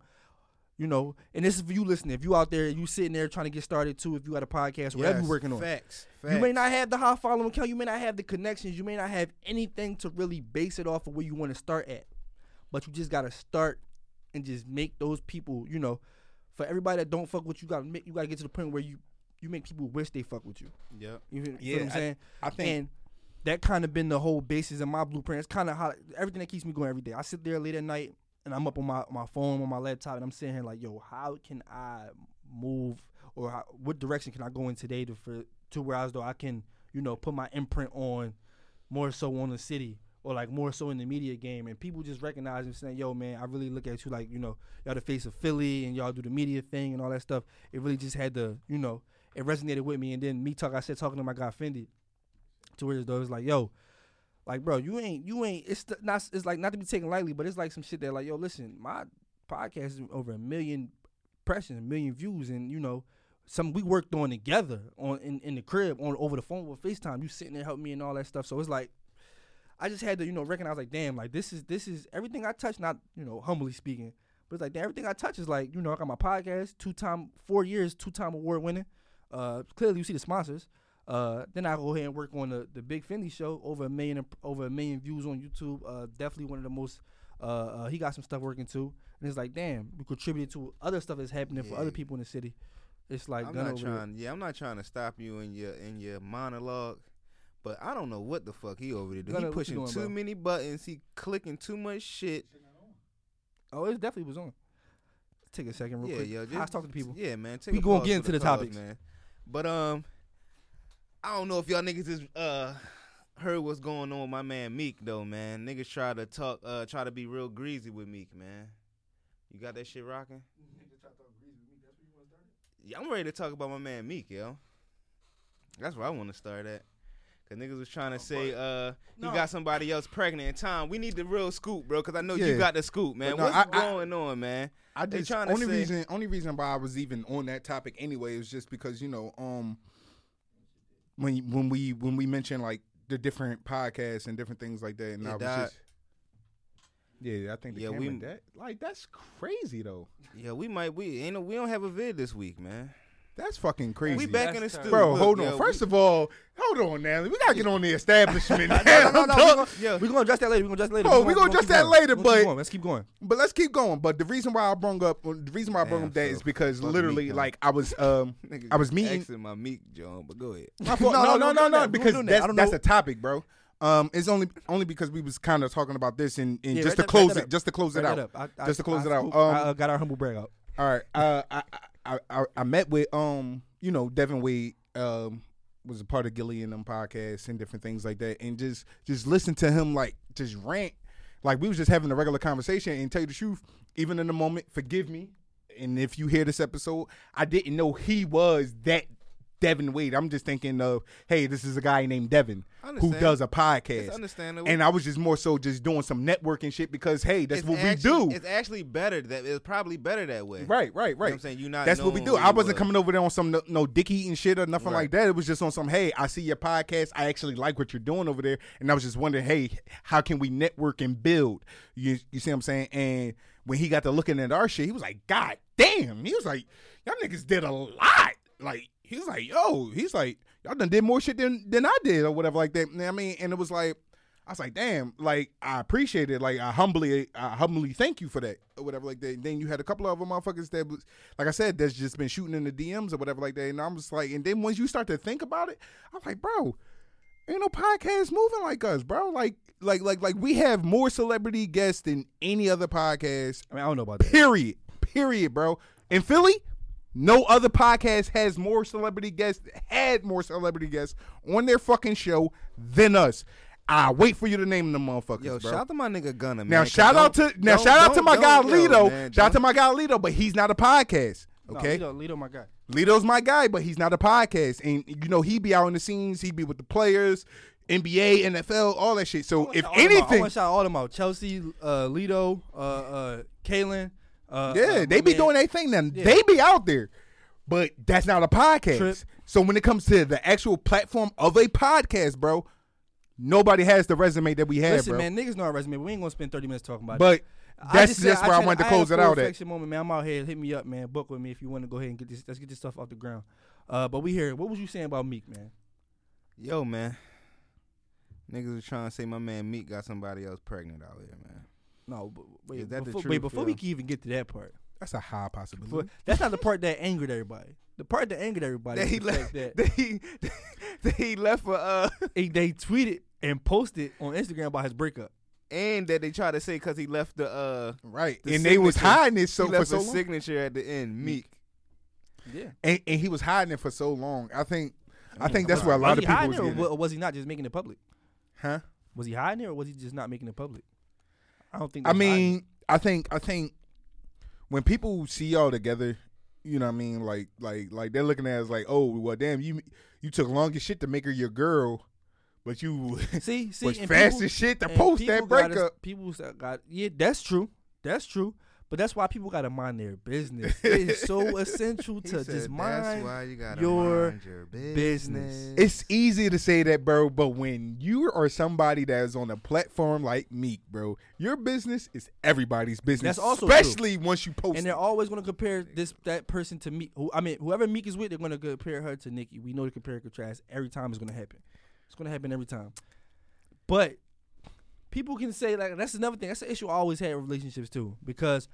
You know, and this is for you listening. If you out there, you sitting there trying to get started too. If you got a podcast, whatever Yes, you're working on, facts, You may not have the high following count. You may not have the connections. You may not have anything to really base it off of where you want to start at. But you just gotta start and just make those people. You know, for everybody that don't fuck with you, gotta make you gotta get to the point where you you make people wish they fuck with you. Yeah. You feel, Yeah, what I'm saying? I think- and that kind of been the whole basis of my blueprint. It's kind of how everything that keeps me going every day. I sit there late at night and I'm up on my, my phone on my laptop and I'm sitting here like, yo, how can I move or how, what direction can I go in today to for to where I as though I can you know put my imprint on more so on the city or like more so in the media game and people just recognize and saying, yo, man, I really look at you like you know y'all the face of Philly and y'all do the media thing and all that stuff. It really just had to you know it resonated with me and then me talk I said talking to my guy Fendi to where though it's like, yo, like bro, you ain't you ain't it's not it's like not to be taken lightly, but it's like some shit that like, yo, listen, my podcast is over a million impressions, a million views, and you know, some we worked on together on in, in the crib on over the phone with FaceTime. You sitting there helping me and all that stuff. So it's like I just had to, you know, recognize like, damn, like this is this is everything I touch, not, you know, humbly speaking. But it's like damn, everything I touch is like, you know, I got my podcast, two time four years, two time award winning. Uh clearly you see the sponsors. Uh, then I go ahead and work on the, the Big Fendi show. Over a million over a million views on YouTube. Uh, definitely one of the most. Uh, uh, he got some stuff working too, and it's like, damn, we contributed to other stuff that's happening for other people in the city. It's like I'm not trying. Yeah, I'm not trying to stop you in your in your monologue, but I don't know what the fuck he over there do. Gunna, He pushing doing, too bro? many buttons. He clicking too much shit. Oh, it definitely was on. Take a second, real yeah, quick. yo, I just, was talking to people. Yeah, man. Take we gonna get into the, topics, man. But um, I don't know if y'all niggas is uh heard what's going on with my man Meek though, man. Niggas try to talk, uh, try to be real greasy with Meek, man. You got that shit rocking? Yeah, I'm ready to talk about my man Meek, yo. That's where I want to start at. Cause niggas was trying to say uh No. he got somebody else pregnant time. We need the real scoop, bro. Cause I know Yeah. you got the scoop, man. No, What's I- I- going on, man? I They just trying to only say- reason only reason why I was even on that topic anyway is just because you know um when when we when we mentioned like the different podcasts and different things like that and It I was died. just yeah I think the Yeah, we- that like that's crazy though Yeah, we might we ain't no, we don't have a vid this week, man. That's fucking crazy We back in the studio, bro Look, hold on yo, first we- of all hold on now we gotta get on the establishment no, now, no, no, no. dog. We gonna, we gonna address that later. We gonna address that later. Oh, We we gonna- gonna we address that going. later, We gonna keep but let's keep going. But let's keep going. But the reason why I brung up, the reason why I brung Damn, up that so is because literally, Meek, huh? like I was, um, I was meeting. asking my Meek John, but go ahead. No, no, no, no, no, no, because doing that. I that's that's know. a topic, bro. Um, it's only only because we was kind of talking about this and, and Yeah, just to write that- close write that it, up. just to close it Write out, that up. I- just to close it out. scoop- Um, I uh, got our humble brag out. all right. Uh, I, I, I, met with um, you know, Devin Wade. Um, was a part of Gillie and them podcasts and different things like that, and just just listen to him like just rant, like we was just having a regular conversation. And tell you the truth, even in the moment, forgive me. And if you hear this episode, I didn't know he was that Devin Wade. I'm just thinking of, hey, this is a guy named Devin who does a podcast. It's understandable. And I was just more so just doing some networking shit because hey, that's It's what actually- we do. It's actually better that it's probably better that way. Right, right, You know right. I'm saying you not. That's what we do. I wasn't was. coming over there on some no, no dick eating shit or nothing Right. like that. It was just on some, hey, I see your podcast. I actually like what you're doing over there, and I was just wondering, hey, how can we network and build? You you see what I'm saying? And when he got to looking at our shit, he was like, God damn. He was like, y'all niggas did a lot. Like he was like, yo, he's like, y'all done did more shit than than I did or whatever like that. I mean, and it was like. I was like, damn, like I appreciate it. Like I humbly, I humbly thank you for that or whatever like that. And then you had a couple of other motherfuckers that was, like I said, that's just been shooting in the DMs or whatever like that. And I'm just like, and then once you start to think about it, I'm like, bro, ain't no podcast moving like us, bro. Like like like like we have more celebrity guests than any other podcast. I mean, I don't know about that. Period. Period, bro. In Philly, no other podcast has more celebrity guests, had more celebrity guests on their fucking show than us. I wait for you to name them motherfuckers, Yo, bro. shout out to my nigga Gunna, man. now 'cause shout out to now shout out to my guy don't- yo, Lito. man, shout out to my guy Lito, but he's not a podcast. No, Okay, Lito, Lito, my guy. Lito's my guy, but he's not a podcast. And you know, he be out in the scenes, he be with the players, NBA, NFL, all that shit. So if Shout out. I anything, want to shout all them out. Chelsea, uh, Lito, uh, uh, Kalen. Uh, yeah, uh, they my be man- doing their thing now. Yeah. They be out there. But that's not a podcast. Trip. So when it comes to the actual platform of a podcast, bro, nobody has the resume that we have, Listen, bro. man, niggas know our resume, but we ain't gonna spend thirty minutes talking about But it. But that's- just that's said- where I said wanted to had close it out at. reflection moment, man. I'm out here. Hit me up, man. Book with me if you want to go ahead and get this. Let's get this stuff off the ground. Uh, but we here. What was you saying about Meek, man? Yo, man. Niggas was trying to say my man Meek got somebody else pregnant out here, man. No, but wait, Is that the before, truth, wait, before we can even get to that part, that's a high possibility. before- that's not the part that angered everybody. The part that angered everybody That is he the left. that That he, that he left for uh, he- they tweeted and posted on Instagram about his breakup. and that they tried to say because he left the uh, right. the and they was signature. hiding it so he for left so a long. signature at the end, Meek. Yeah, and, and he was hiding it for so long. I think I think that's where a lot was of he people hiding was it, or getting. wa- it. or was he not just making it public? Huh? Was he hiding it, or was he just not making it public? I don't think. I mean, I think I think when people see y'all together, you know what I mean, like like like they're looking at as like, oh well damn, you you took long as shit to make her your girl, but you see, see, was fast people- as shit to post that people gotta- breakup. People got yeah, that's true, that's true. But that's why people gotta mind their business. it is so essential to said, just mind That's why you gotta your mind your business. business. It's easy to say that, bro, but when you are somebody that is on a platform like Meek, bro, your business is everybody's business. That's also true. especially once you post. and they're always going to compare this that person to Meek. Who I mean, whoever Meek is with, they're going to compare her to Nicki. We know the compare and contrast every time is going to happen. It's going to happen every time. But people can say like that's another thing. That's an issue I always had with relationships too, because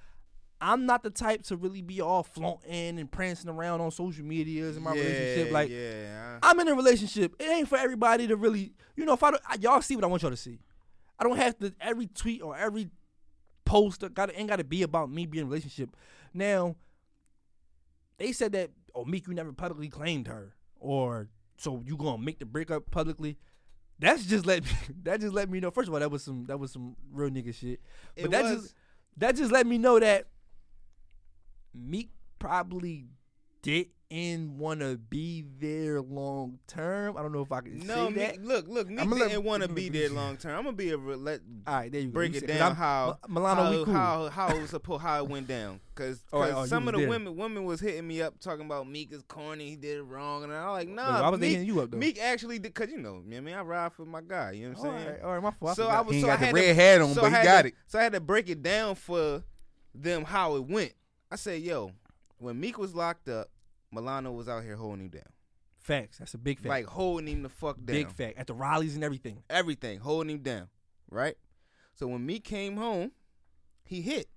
I'm not the type to really be all flaunting and prancing around on social medias in my yeah, relationship. Like yeah. I'm in a relationship. It ain't for everybody to really, you know. If I, y'all see what I want y'all to see. I don't have to every tweet or every post got ain't got to be about me being in a relationship. Now, they said that oh Meek, you never publicly claimed her, or so you gonna make the breakup publicly. That's just let me, that just let me know. First of all, that was some that was some real nigga shit. But It that was. just that just let me know that Meek probably didn't want to be there long term. I don't know if I can No, say that. Look, look, Meek I'ma didn't want to be there long term. I'm gonna be a let All right, there you break You it down I'm- how Milano, we how, cool. how how it was supposed how it went down because Oh, oh, some of the there. women women was hitting me up talking about Meek is corny he did it wrong and I'm like nah why was Meek, hitting you up, though? Meek actually did because you know I mean I ride for my guy you know what I'm saying right, all right, my fault. So forgot. I was He so got I the had red to, hat on, so but I he had got to- it. so I had to break it down for them how it went I said yo when Meek was locked up Milano was out here holding him down Facts. That's a big fact. like holding him the fuck down big fact. At the rallies and everything. everything, holding him down, right? So when Meek came home, he hit.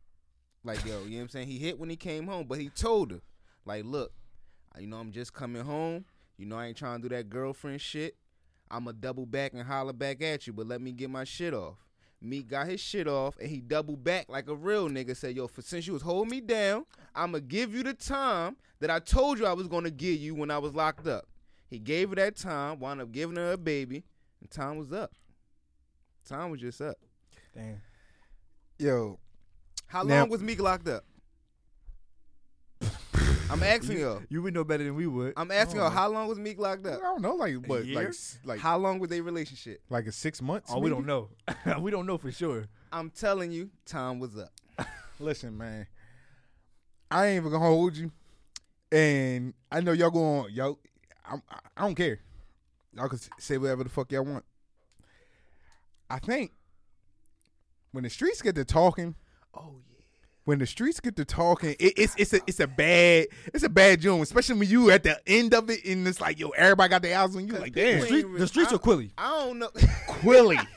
Like, yo, you know what I'm saying? He hit when he came home, but he told her, like, look, you know, I'm just coming home. You know, I ain't trying to do that girlfriend shit. I'ma double back and holler back at you, but let me get my shit off. Meek got his shit off and he doubled back like a real nigga. Said, yo, for since you was holding me down, I'ma give you the time that I told you I was gonna give you when I was locked up. He gave her that time, wound up giving her a baby, and time was up. Time was just up. Damn. Yo, How Now- long was Meek locked up? I'm asking you. You would know better than we would. I'm asking you. Oh. How long was Meek locked up? I up? don't know, like but year? like s- like How long was their relationship? like a six months. Oh, we maybe? don't know. we don't know for sure. I'm telling you, time was up. Listen, man, I ain't even gonna hold you, and I know y'all going y'all. I, I don't care. Y'all can say whatever the fuck y'all want. I think when the streets get to talking, Oh yeah. When the streets get to talking, it, it's it's a it's a bad it's a bad joint, especially when you at the end of it and it's like yo, everybody got their eyes on you. Like damn, people Street, the streets I- are Quilly. I don't know. Quilly.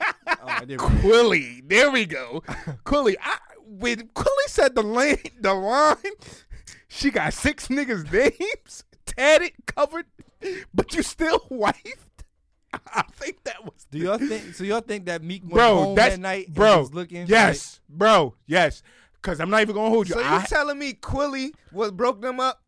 Oh, there we go. Quilly. There we go. Quilly. I, when Quilly said the line, the line, she got six niggas' names tatted, covered, but you still wife. I think that was. Do y'all think? So y'all think that Meek went bro, home that night? and bro. was looking yes, bro, yes. Because I'm not even gonna hold you. So you I- telling me Quilly was broke them up?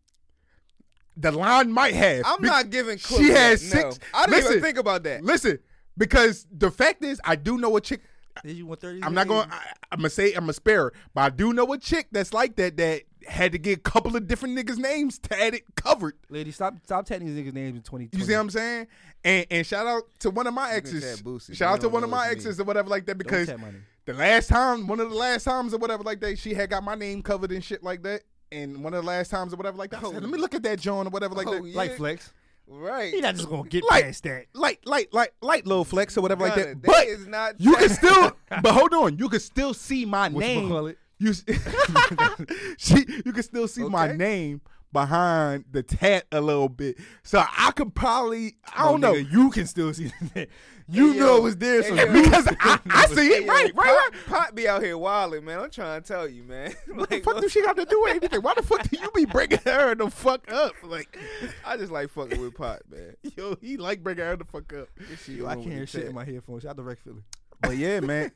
the line might have. I'm Be- not giving Quilly She that, has no. six. I didn't listen, even think about that. Listen, because the fact is, I do know a chick. Like, Did you want thirty? I'm not going. to I'm gonna say I'm a spare, her, but I do know a chick that's like that that had to get a couple of different niggas' names to have it covered. Lady, stop stop tagging these niggas' names in 2020. You see what I'm saying? And and shout out to one of my exes. tag Boosie, Shout out to one of my what you exes or whatever like that because tag my name. The last time, one of the last times or whatever like that, she had got my name covered and shit like that. And one of the last times or whatever like that, I said, oh. let me look at that John or whatever like Oh, that. yeah. Like flex. Right. He not just gonna get Light, past that. light, light, light, light, little flex or whatever like that. that But is not you can still, but hold on, you can still see my What you name. call it? You, she, you can still see my name behind the tat a little bit. So I could probably, I don't No, know. nigga, you can still see that. You Hey, know yo. it was there. So Hey, you yo. because I, I see Hey, it yo, right, right, Pot, right. Pot be out here wilding, man. I'm trying to tell you, man. What the fuck do she got to do with anything? Why the fuck do you be bringing her the fuck up? Like, I just like fucking with Pot, man. yo, he like bringing her the fuck up. Yo, I can't hear shit in my headphones. Shout out to Rec Philly. But yeah, man,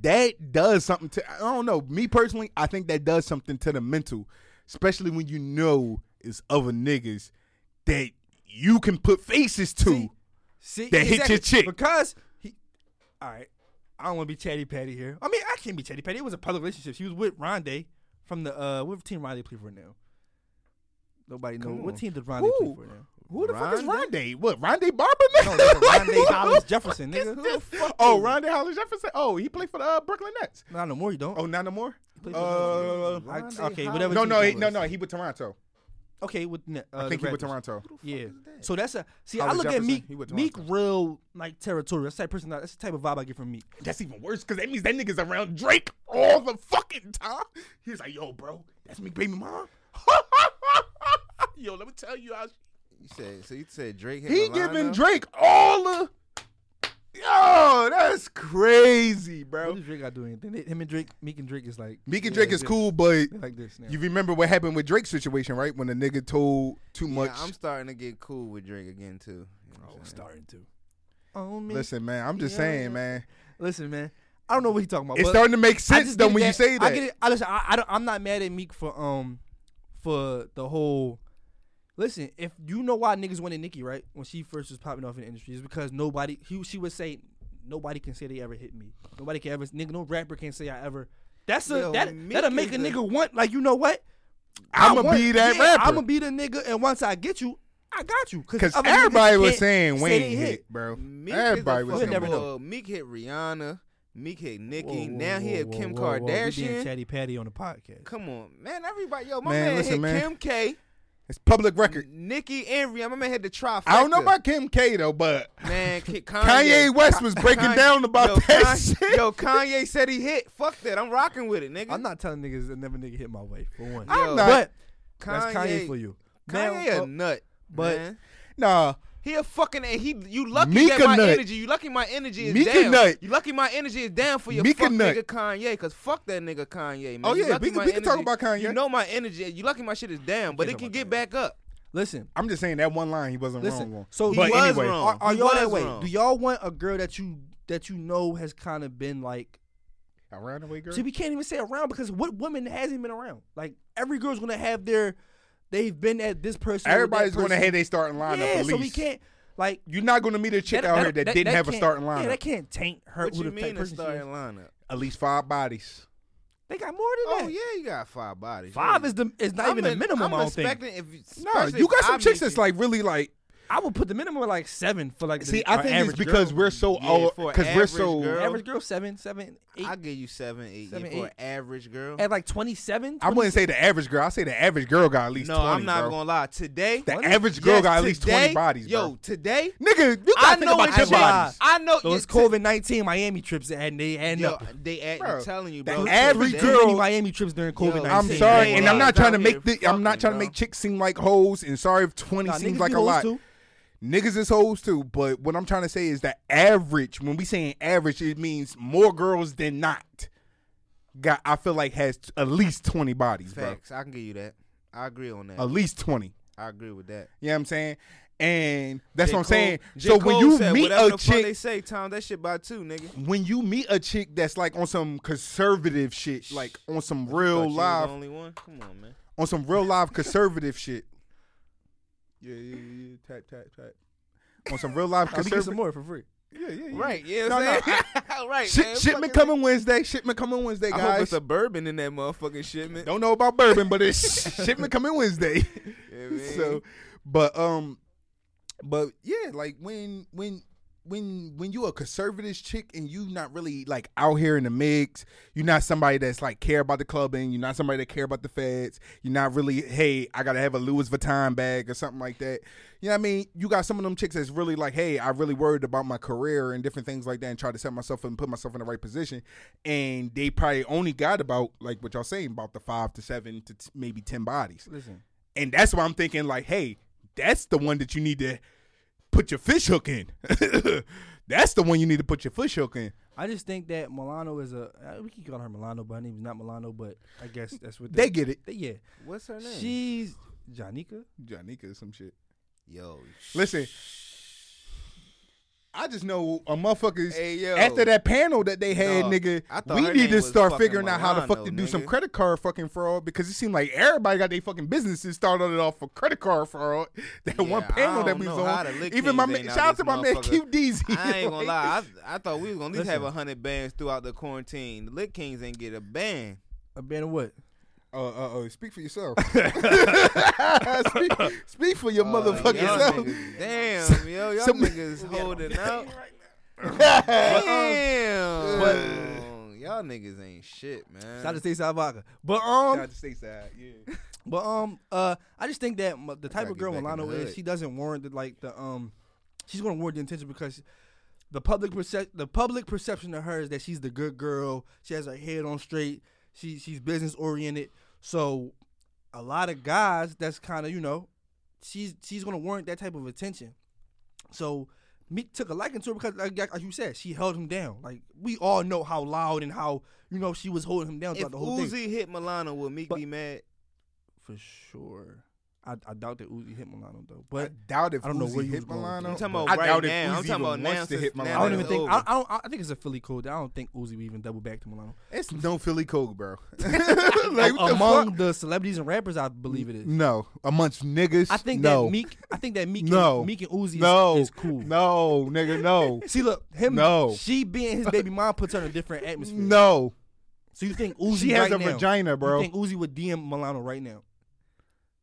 that does something to. I don't know. Me personally, I think that does something to the mental, especially when you know it's other niggas that you can put faces to. See, See, That hit your chick. because he. All right, I don't want to be chatty patty here. I mean, I can't be chatty patty. It was a public relationship. She was with Rondae from the uh, what team Rondae play for now? Nobody knows what team did Rondae play for now. Who the fuck is Rondae? What Ronde Barber? No, nigga, Rondae Hollis Jefferson, nigga. Who the fuck Oh, Rondae Hollis Jefferson. Oh, he played for the uh, Brooklyn Nets. Not no more. You don't. Oh, not no more. He played Uh, I- okay, whatever. no, no, that he, no, no. He with Toronto. Okay, with uh, I think he with Toronto. Yeah. So that's a see. I Hollis look at Jefferson, Meek. with Meek real like territorial. That's the type of person. That's the type of vibe I get from Meek. That's even worse because that means that nigga's around Drake all the fucking time. He's like, yo, bro, that's me, baby mom. yo, let me tell you, how You said so. You said Drake. hit he Milano? giving Drake all the. Yo, that's crazy, What bro. does Drake got to do anything? They- Him and Drake, Meek and Drake is like Meek and yeah, Drake is this. cool, but They like this now. you remember what happened with Drake's situation, right? When the nigga told too much. Yeah, I'm starting to get cool with Drake again too. You know what oh, I'm saying? starting to. Oh, me. Listen, man, I'm just Yeah. saying, man. Listen, man. I don't know what he talking about. It's but starting to make I sense just though get when it you say that. I get it. I listen. I, I don't, I'm not mad at Meek for um for the whole. Listen, if you know why niggas wanted Nicki right when she first was popping off in the industry, is because nobody he she would say nobody can say they ever hit me. Nobody can ever nigga no rapper can say I ever. That's a Yo, that Meek that'll make a is a- nigga want like you know what. I'ma be that rapper. I'm gonna be the nigga, and once I get you, I got you. Because other everybody was saying say Wayne they hit, bro. Meek Everybody was saying never know. Meek hit Rihanna. Meek hit Nicki. Whoa, whoa, now he whoa, hit whoa, Kim whoa, whoa. We being Kardashian. chatty patty on the podcast. Come on, man. Everybody, yo, my Man, man, listen, hit man. Kim K, It's public record. Nicki, and Rihanna. My man had the trifecta. I don't know about Kim K though, but man. Kanye, Kanye West was breaking Kanye- down about yo, that Kanye, shit. Yo, Kanye said he hit. Fuck that. I'm rocking with it, nigga. I'm not telling niggas that never nigga hit my way for one. I'm not- But Kanye, that's Kanye for you. Kanye Now, a uh, nut, but- man. Nah, He a fucking he you lucky Mika that my nut. energy. You lucky my energy is Mika down. nut. You lucky my energy is down for your Mika fuck nut. nigga Kanye. Cause fuck that nigga Kanye, man. Oh, You yeah, we can- we can talk about Kanye. You know my energy. You lucky my shit is down, but it can get Kanye. back up. listen, I'm just saying that one line he wasn't listen. wrong on. So, He but was anyway, wrong. are, are He y'all that was way? wrong. Do y'all want a girl that you that you know has kind of been like? around the way, girl. See, we can't even say around because what woman hasn't been around? Like every girl's gonna have their, they've been at this person. Everybody's going to person. have their starting lineup Yeah, at least. so we can't like. You're not going to meet a chick that- out that- here that, that- didn't that have a can't- starting Yeah, lineup. that can't taint her. What who you the type mean a person she is. starting lineup? At least five bodies. They got more than Oh that. Oh yeah, you got five bodies. Five yeah. is the is not I'm even the minimum. I'm I don't think. expecting if No, especially you got some chicks that's like really like. I would put the minimum at like seven for like. See, the, I think it's because girl. we're so Yeah, old. for Because we're so. girl. average girl seven, seven, eight. I give you seven, eight, Seven, yeah, for eight. an average girl. at like 27. I wouldn't say the average girl. I say the average girl got at least no, 20. I'm not bro. gonna lie. Today, The average girl yes, got at least today, 20 bodies, Yo, bro. today, Nigga, you I gotta think know about it's your bodies. I know Those yeah, COVID 19 Miami trips and they end Yo, up. they add, Bro, I'm telling you, bro. the bro. average girl- Miami trips during COVID 19. I'm sorry, and I'm not trying to make here the, I'm not trying to make chicks seem like hoes. And sorry if 20 seems like a lot. Niggas is hoes too, but what I'm trying to say is that average. When we saying average, it means more girls than not. Got, I feel like has t- at least 20 bodies, bro. Facts. I can give you that. I agree on that. At least 20. I agree with that. You know what I'm saying? And that's J. what I'm Cole- saying. J. so Cole when you said, meet a fuck they say, Tom, that shit by two, nigga. when you meet a chick that's like on some conservative shit, like on some real live, only one. Come on, man. on some real live conservative shit. Yeah, yeah, yeah. Tap, tap, tap. On some real live I'll be conservative. some more for free. Yeah, yeah, yeah. Right, yeah. No, No, no, right, Shit, man. shipment Fucking- coming Wednesday. Shipment coming Wednesday, I hope guys. it's a bourbon in that motherfucking shipment. Don't know about bourbon, but it's shipment coming Wednesday. Yeah, man. so, but um, but yeah, like when when when when you a conservative chick and you not really like out here in the mix, you're not somebody that's like care about the clubbing. You're not somebody that care about the feds. You're not really hey, I gotta have a Louis Vuitton bag or something like that. You know what I mean? You got some of them chicks that's really like, hey, I really worried about my career and different things like that, and try to set myself up and put myself in the right position. And they probably only got about like what y'all saying about the five to seven to t- maybe ten bodies. Listen, And that's why I'm thinking like, hey, that's the one that you need to put your fish hook in. that's the one you need to put your fish hook in. I just think that Milano is a. Uh, we can call her Milano, but her name is not Milano. But I guess that's what They get it. they- yeah, What's her name? she's Janika. Janika or some shit. Yo. Listen, I just know a motherfuckers Hey, yo. after that panel that they had, Dog, nigga. I thought We need to start fucking figuring out how the fuck to Milano, do some credit card fucking fraud because it seemed like everybody got their fucking businesses started it off for credit card fraud. That one panel that we was on. Even my Kings man, shout out out to my man motherfucker. Q Deezy. I ain't gonna lie. I, I thought we was gonna at least have Listen. a hundred bands throughout the quarantine. The Lit Kings ain't get a band. A band of what? Uh, uh, uh, speak for yourself. speak, speak for your Uh, motherfucking y'all self. niggas- damn, yo, y'all Some- niggas holding out. Damn, y'all niggas ain't shit, man. Shout out to Stateside Vodka. But Shout um, out to stateside, yeah. but um, uh, I just think that the type of girl back Milano is, she doesn't warrant the, like the um, she's gonna warrant the attention because the public percep- the public perception of her is that she's the good girl. She has her head on straight. She she's business oriented. So a lot of guys, that's kind of you know, she's she's gonna warrant that type of attention. So Meek took a liking to her because, like, like you said, she held him down. Like we all know how loud and how you know she was holding him down if throughout the whole Uzi thing. hit Milano, will Meek But- be mad? For sure. I, I doubt that Uzi hit Milano though. But I But doubt if I don't know where you hit was going with Milano. that. You talking about I right doubt if now. I'm Uzi talking about now wants to hit now I don't even think. I, I don't. I think it's a Philly code. I don't think Uzi would even double back to Milano. It's no Philly code, bro. like, what the Among fuck? the celebrities and rappers, I believe it is. No, amongst niggas. I think no. that Meek. I think that Meek. No. and, Meek and Uzi is, no, is cool. No, nigga, no, See, look, him. No. She being his baby mom puts her in a different atmosphere. no. So you think Uzi? She has right a now, vagina, bro. You think Uzi would DM Milano right now?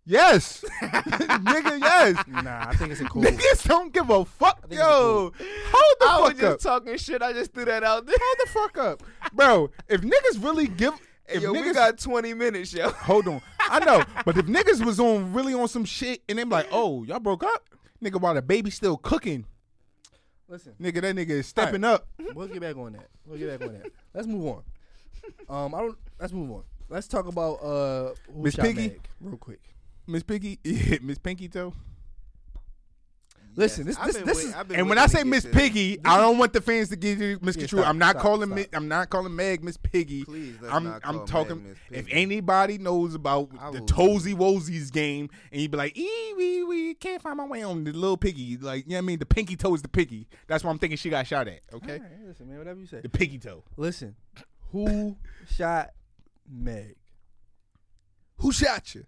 Yes, nigga, yes. Nah, I think it's a cool. Niggas don't give a fuck, yo. Hold the I was just talking shit. I just threw that out there. Hold the fuck up, bro. If niggas really give, if yo, niggas we got 20 minutes, yo. Hold on. I know. But if niggas was on really on some shit and they like, oh, y'all broke up? Nigga, while the baby's still cooking, Listen, nigga, that nigga is stepping up. we'll get back on that. We'll get back on that. Let's move on. Um, I don't. Let's move on. Let's talk about uh, Miss Piggy? Real quick. Miss Piggy, Miss Pinky Toe. Listen, this this, this wait- is And when I say Miss to this. Piggy, I don't want the fans to get you misconstrued. stop, I'm not stop, calling stop. Mi- I'm not calling Meg Miss Piggy. Please, let's I'm not I'm talking. Meg Miss If anybody knows about I the Tozy Wozies game, and you'd be like, ee wee wee, can't find my way on the little piggy, like you know what I mean, the pinky toe is the piggy. That's why I'm thinking she got shot at. Okay, All right, listen, man. Whatever you say. the piggy toe. Listen, who shot Meg? Who shot you?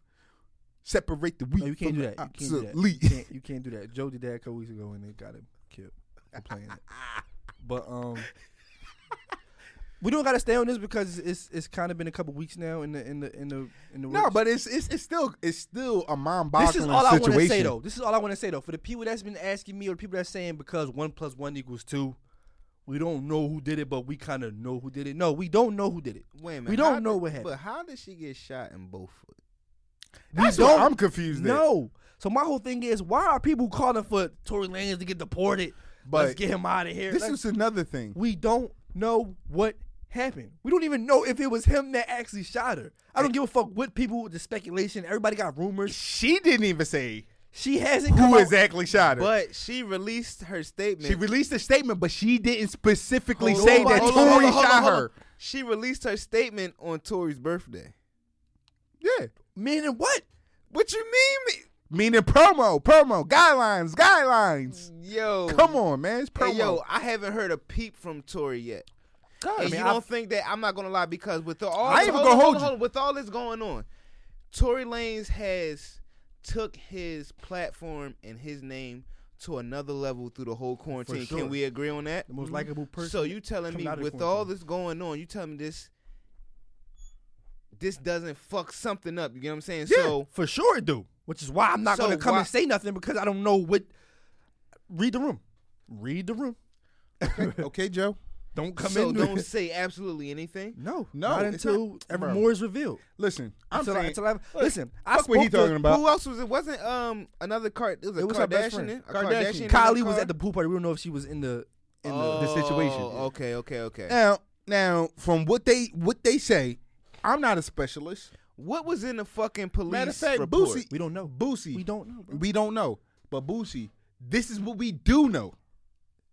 Separate the wheat No, you can't from do the that. You can't do that. obsolete. You can't, you can't do that. Joe did that a couple weeks ago and they got him killed for playing it. But um, we don't gotta stay on this because it's it's kind of been a couple weeks now in the in the in the in the. No, works. but it's it's it's still it's still a mind-boggling this is all I want to say though. This is all I want to say though. For the people that's been asking me or the people that's saying because one plus one equals two, we don't know who did it, but we kind of know who did it. No, we don't know who did it. Wait a minute. We don't know did- what happened. But how did she get shot in both foot? That's what don't. I'm confused. at. No. So my whole thing is, why are people calling for Tory Lanez to get deported? But Let's get him out of here. This Like, is another thing. we don't know what happened. We don't even know if it was him that actually shot her. I don't eh. give a fuck what people the speculation. Everybody got rumors. She didn't even say She hasn't come who out- exactly shot her. But she released her statement. she released a statement, but she didn't specifically Hold say on, that hold on, Tory hold on, hold on, shot her. She released her statement on Tory's birthday. Yeah, Man, and what? What you mean? Me? Meaning promo, promo, guidelines, guidelines. Yo, Come on, man. It's promo. Hey, yo, I haven't heard a peep from Tory yet. God, and I mean, you I've- don't think that I'm not gonna lie because with the, all I ain't even hold gonna on, hold on. with all this going on, Tory Lanez has took his platform and his name to another level through the whole quarantine. sure. Can we agree on that? The most likable mm-hmm. person So you telling me with all this going on, you telling me this this doesn't fuck something up? You get what I'm saying? Yeah, So for sure it do. Which is why I'm not So gonna come why- and say nothing because I don't know what. Read the room. Read the room. okay, Joe. Don't come so in. don't say absolutely anything. no, No, not until not- ever bro. more is revealed. Listen, I'm Until I- until I- listen, I fuck what he spoke to- talking about. Who else was it? Wasn't um another card? It was a It was her best Kardashian. in- a Kardashian. Kardashian. Kylie the was at the pool party. We don't know if she was in the in oh, the situation. Okay, okay, okay. Now, now, from what they what they say, I'm not a specialist. What was in the fucking police Matter of fact, report? Boosie, We don't know. Boosie, We don't know. Bro. we don't know. But Boosie, this is what we do know.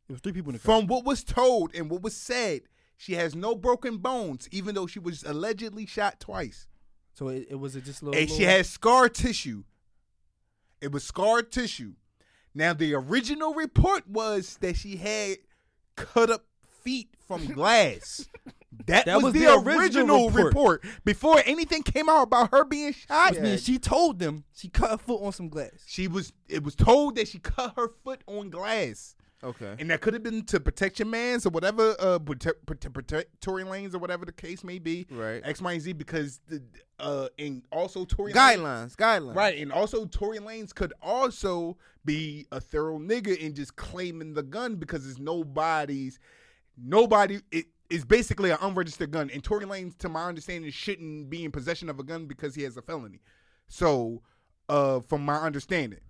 It was three people in the car. From what was told and what was said, she has no broken bones, even though she was allegedly shot twice. So it, it was it just a little. And she little- has scar tissue. It was scar tissue. Now the original report was that she had cut up feet from glass. That, That was, was the, the original, original report. report. Before anything came out about her being shot. I mean, she told them she cut her foot on some glass. She was. It was told that she cut her foot on glass. Okay. And that could have been to protect your man's or whatever, uh, protect, protect, protect Tory Lanez or whatever the case may be. Right. X, Y, and Z because the, uh, and also Tory Lanez- Guidelines, guidelines. Right, and also Tory Lanez could also be a thorough nigga and just claiming the gun because it's nobody's, nobody. It is basically an unregistered gun, and Tory Lanez, to my understanding, shouldn't be in possession of a gun because he has a felony. So, uh, from my understanding,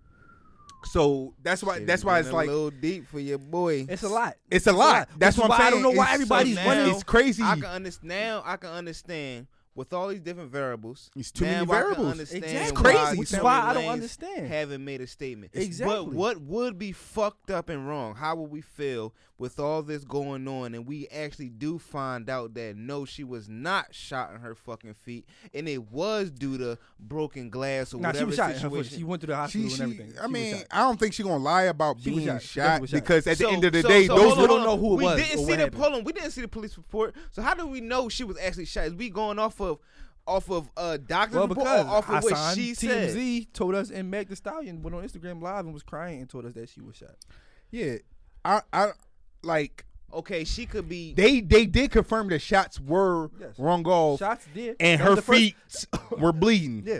so that's why Shit, that's why went it's a like little deep for your boy. It's a lot. it's a lot. That's what I'm why I don't know why It's- everybody's now- running. It's crazy. I can understand now. I can understand with all these different variables. It's too now many I can variables. understand Exactly. It's crazy. Which is why I don't understand. Haven't made a statement. Exactly. But what would be fucked up and wrong? How would we feel with all this going on and we actually do find out that no, she was not shot in her fucking feet and it was due to broken glass or Nah, she whatever was shot in her situation. foot. She went to the hospital She, and everything. I She was mean. I don't think she's gonna lie about She being shot. Shot, definitely was shot. because at the end of the so- day, so those hold don't know who it we was didn't see the happened. we didn't see the police report. So how do we know she was actually shot? Is we going off of off of uh doctor's Well, report because or off of what she said? TMZ told us, and Meg The Stallion went on Instagram Live and was crying and told us that she was shot. yeah, I, I like Okay, she could be. they they did confirm the shots were Yes. wrong off, Shots did, and That her feet were bleeding. Yeah.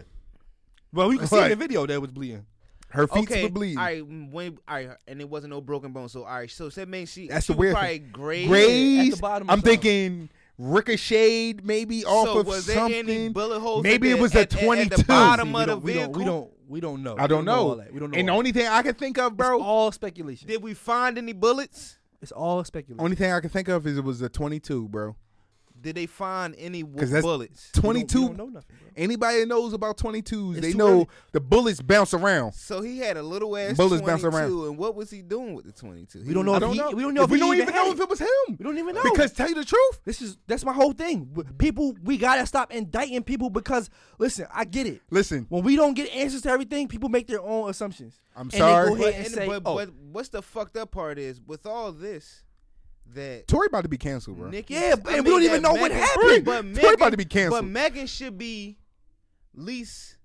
Well, you can see in the video that was bleeding. Her feet Okay, were bleeding. right, when right, and it wasn't no broken bone. So all right, so that means she That's she the weird probably grazed. Graze. At the bottom of I'm something. thinking ricocheted maybe off So of was there something. any bullet holes maybe it was a at- at- at 22. bottom we of the don't, we don't, we don't, we don't know. I don't all know. that. We don't know. And the only thing I can think of, bro, it's all speculation. Did we find any bullets? It's all speculation. only thing I can think of is it was a 22, bro. Did they find any w- 'Cause that's bullets? We don't- we 22. don't know nothing. Anybody that knows about 22s, It's they know early. the bullets bounce around. So he had a little ass Bullets 22, bounce around. and what was he doing with the 22? We don't know. I if don't he, know. We don't know if, we don't even had know it. if it was him. We don't even know Because tell you the truth, this is that's my whole thing. People, we gotta stop indicting people because listen, I get it. listen, When we don't get answers to everything, people make their own assumptions. I'm and sorry. They go But, ahead and and- say, but, oh, but what's the fucked up part is with all this that Tory about to be canceled, bro. Nikki, Yeah, I and we don't even that know what happened. But Tory Megan, about to be canceled. But Megan should be least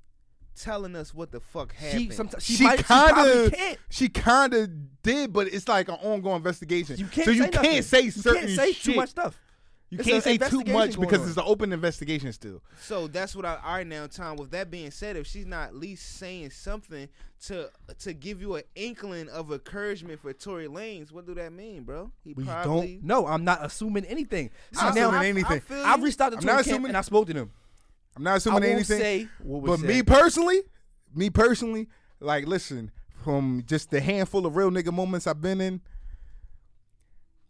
telling us what the fuck happened. she sometimes she, She might, kinda, can't. she kind of did, but it's like an ongoing investigation. You can't so you say can't nothing. say you certain can't say shit. too much stuff. You It's can't say too much because on. it's an open investigation still. So that's what I all right now, Tom. With that being said, if she's not at least saying something to to give you an inkling of encouragement for Tory Lanez, what do that mean, bro? He We probably don't know. I'm not assuming anything. See, Not now assuming I, anything. I feel I reached out to I'm Tory Camp and I spoke to them. I'm not I assuming won't anything. say what was but me personally, me personally, like listen, from just the handful of real nigga moments I've been in,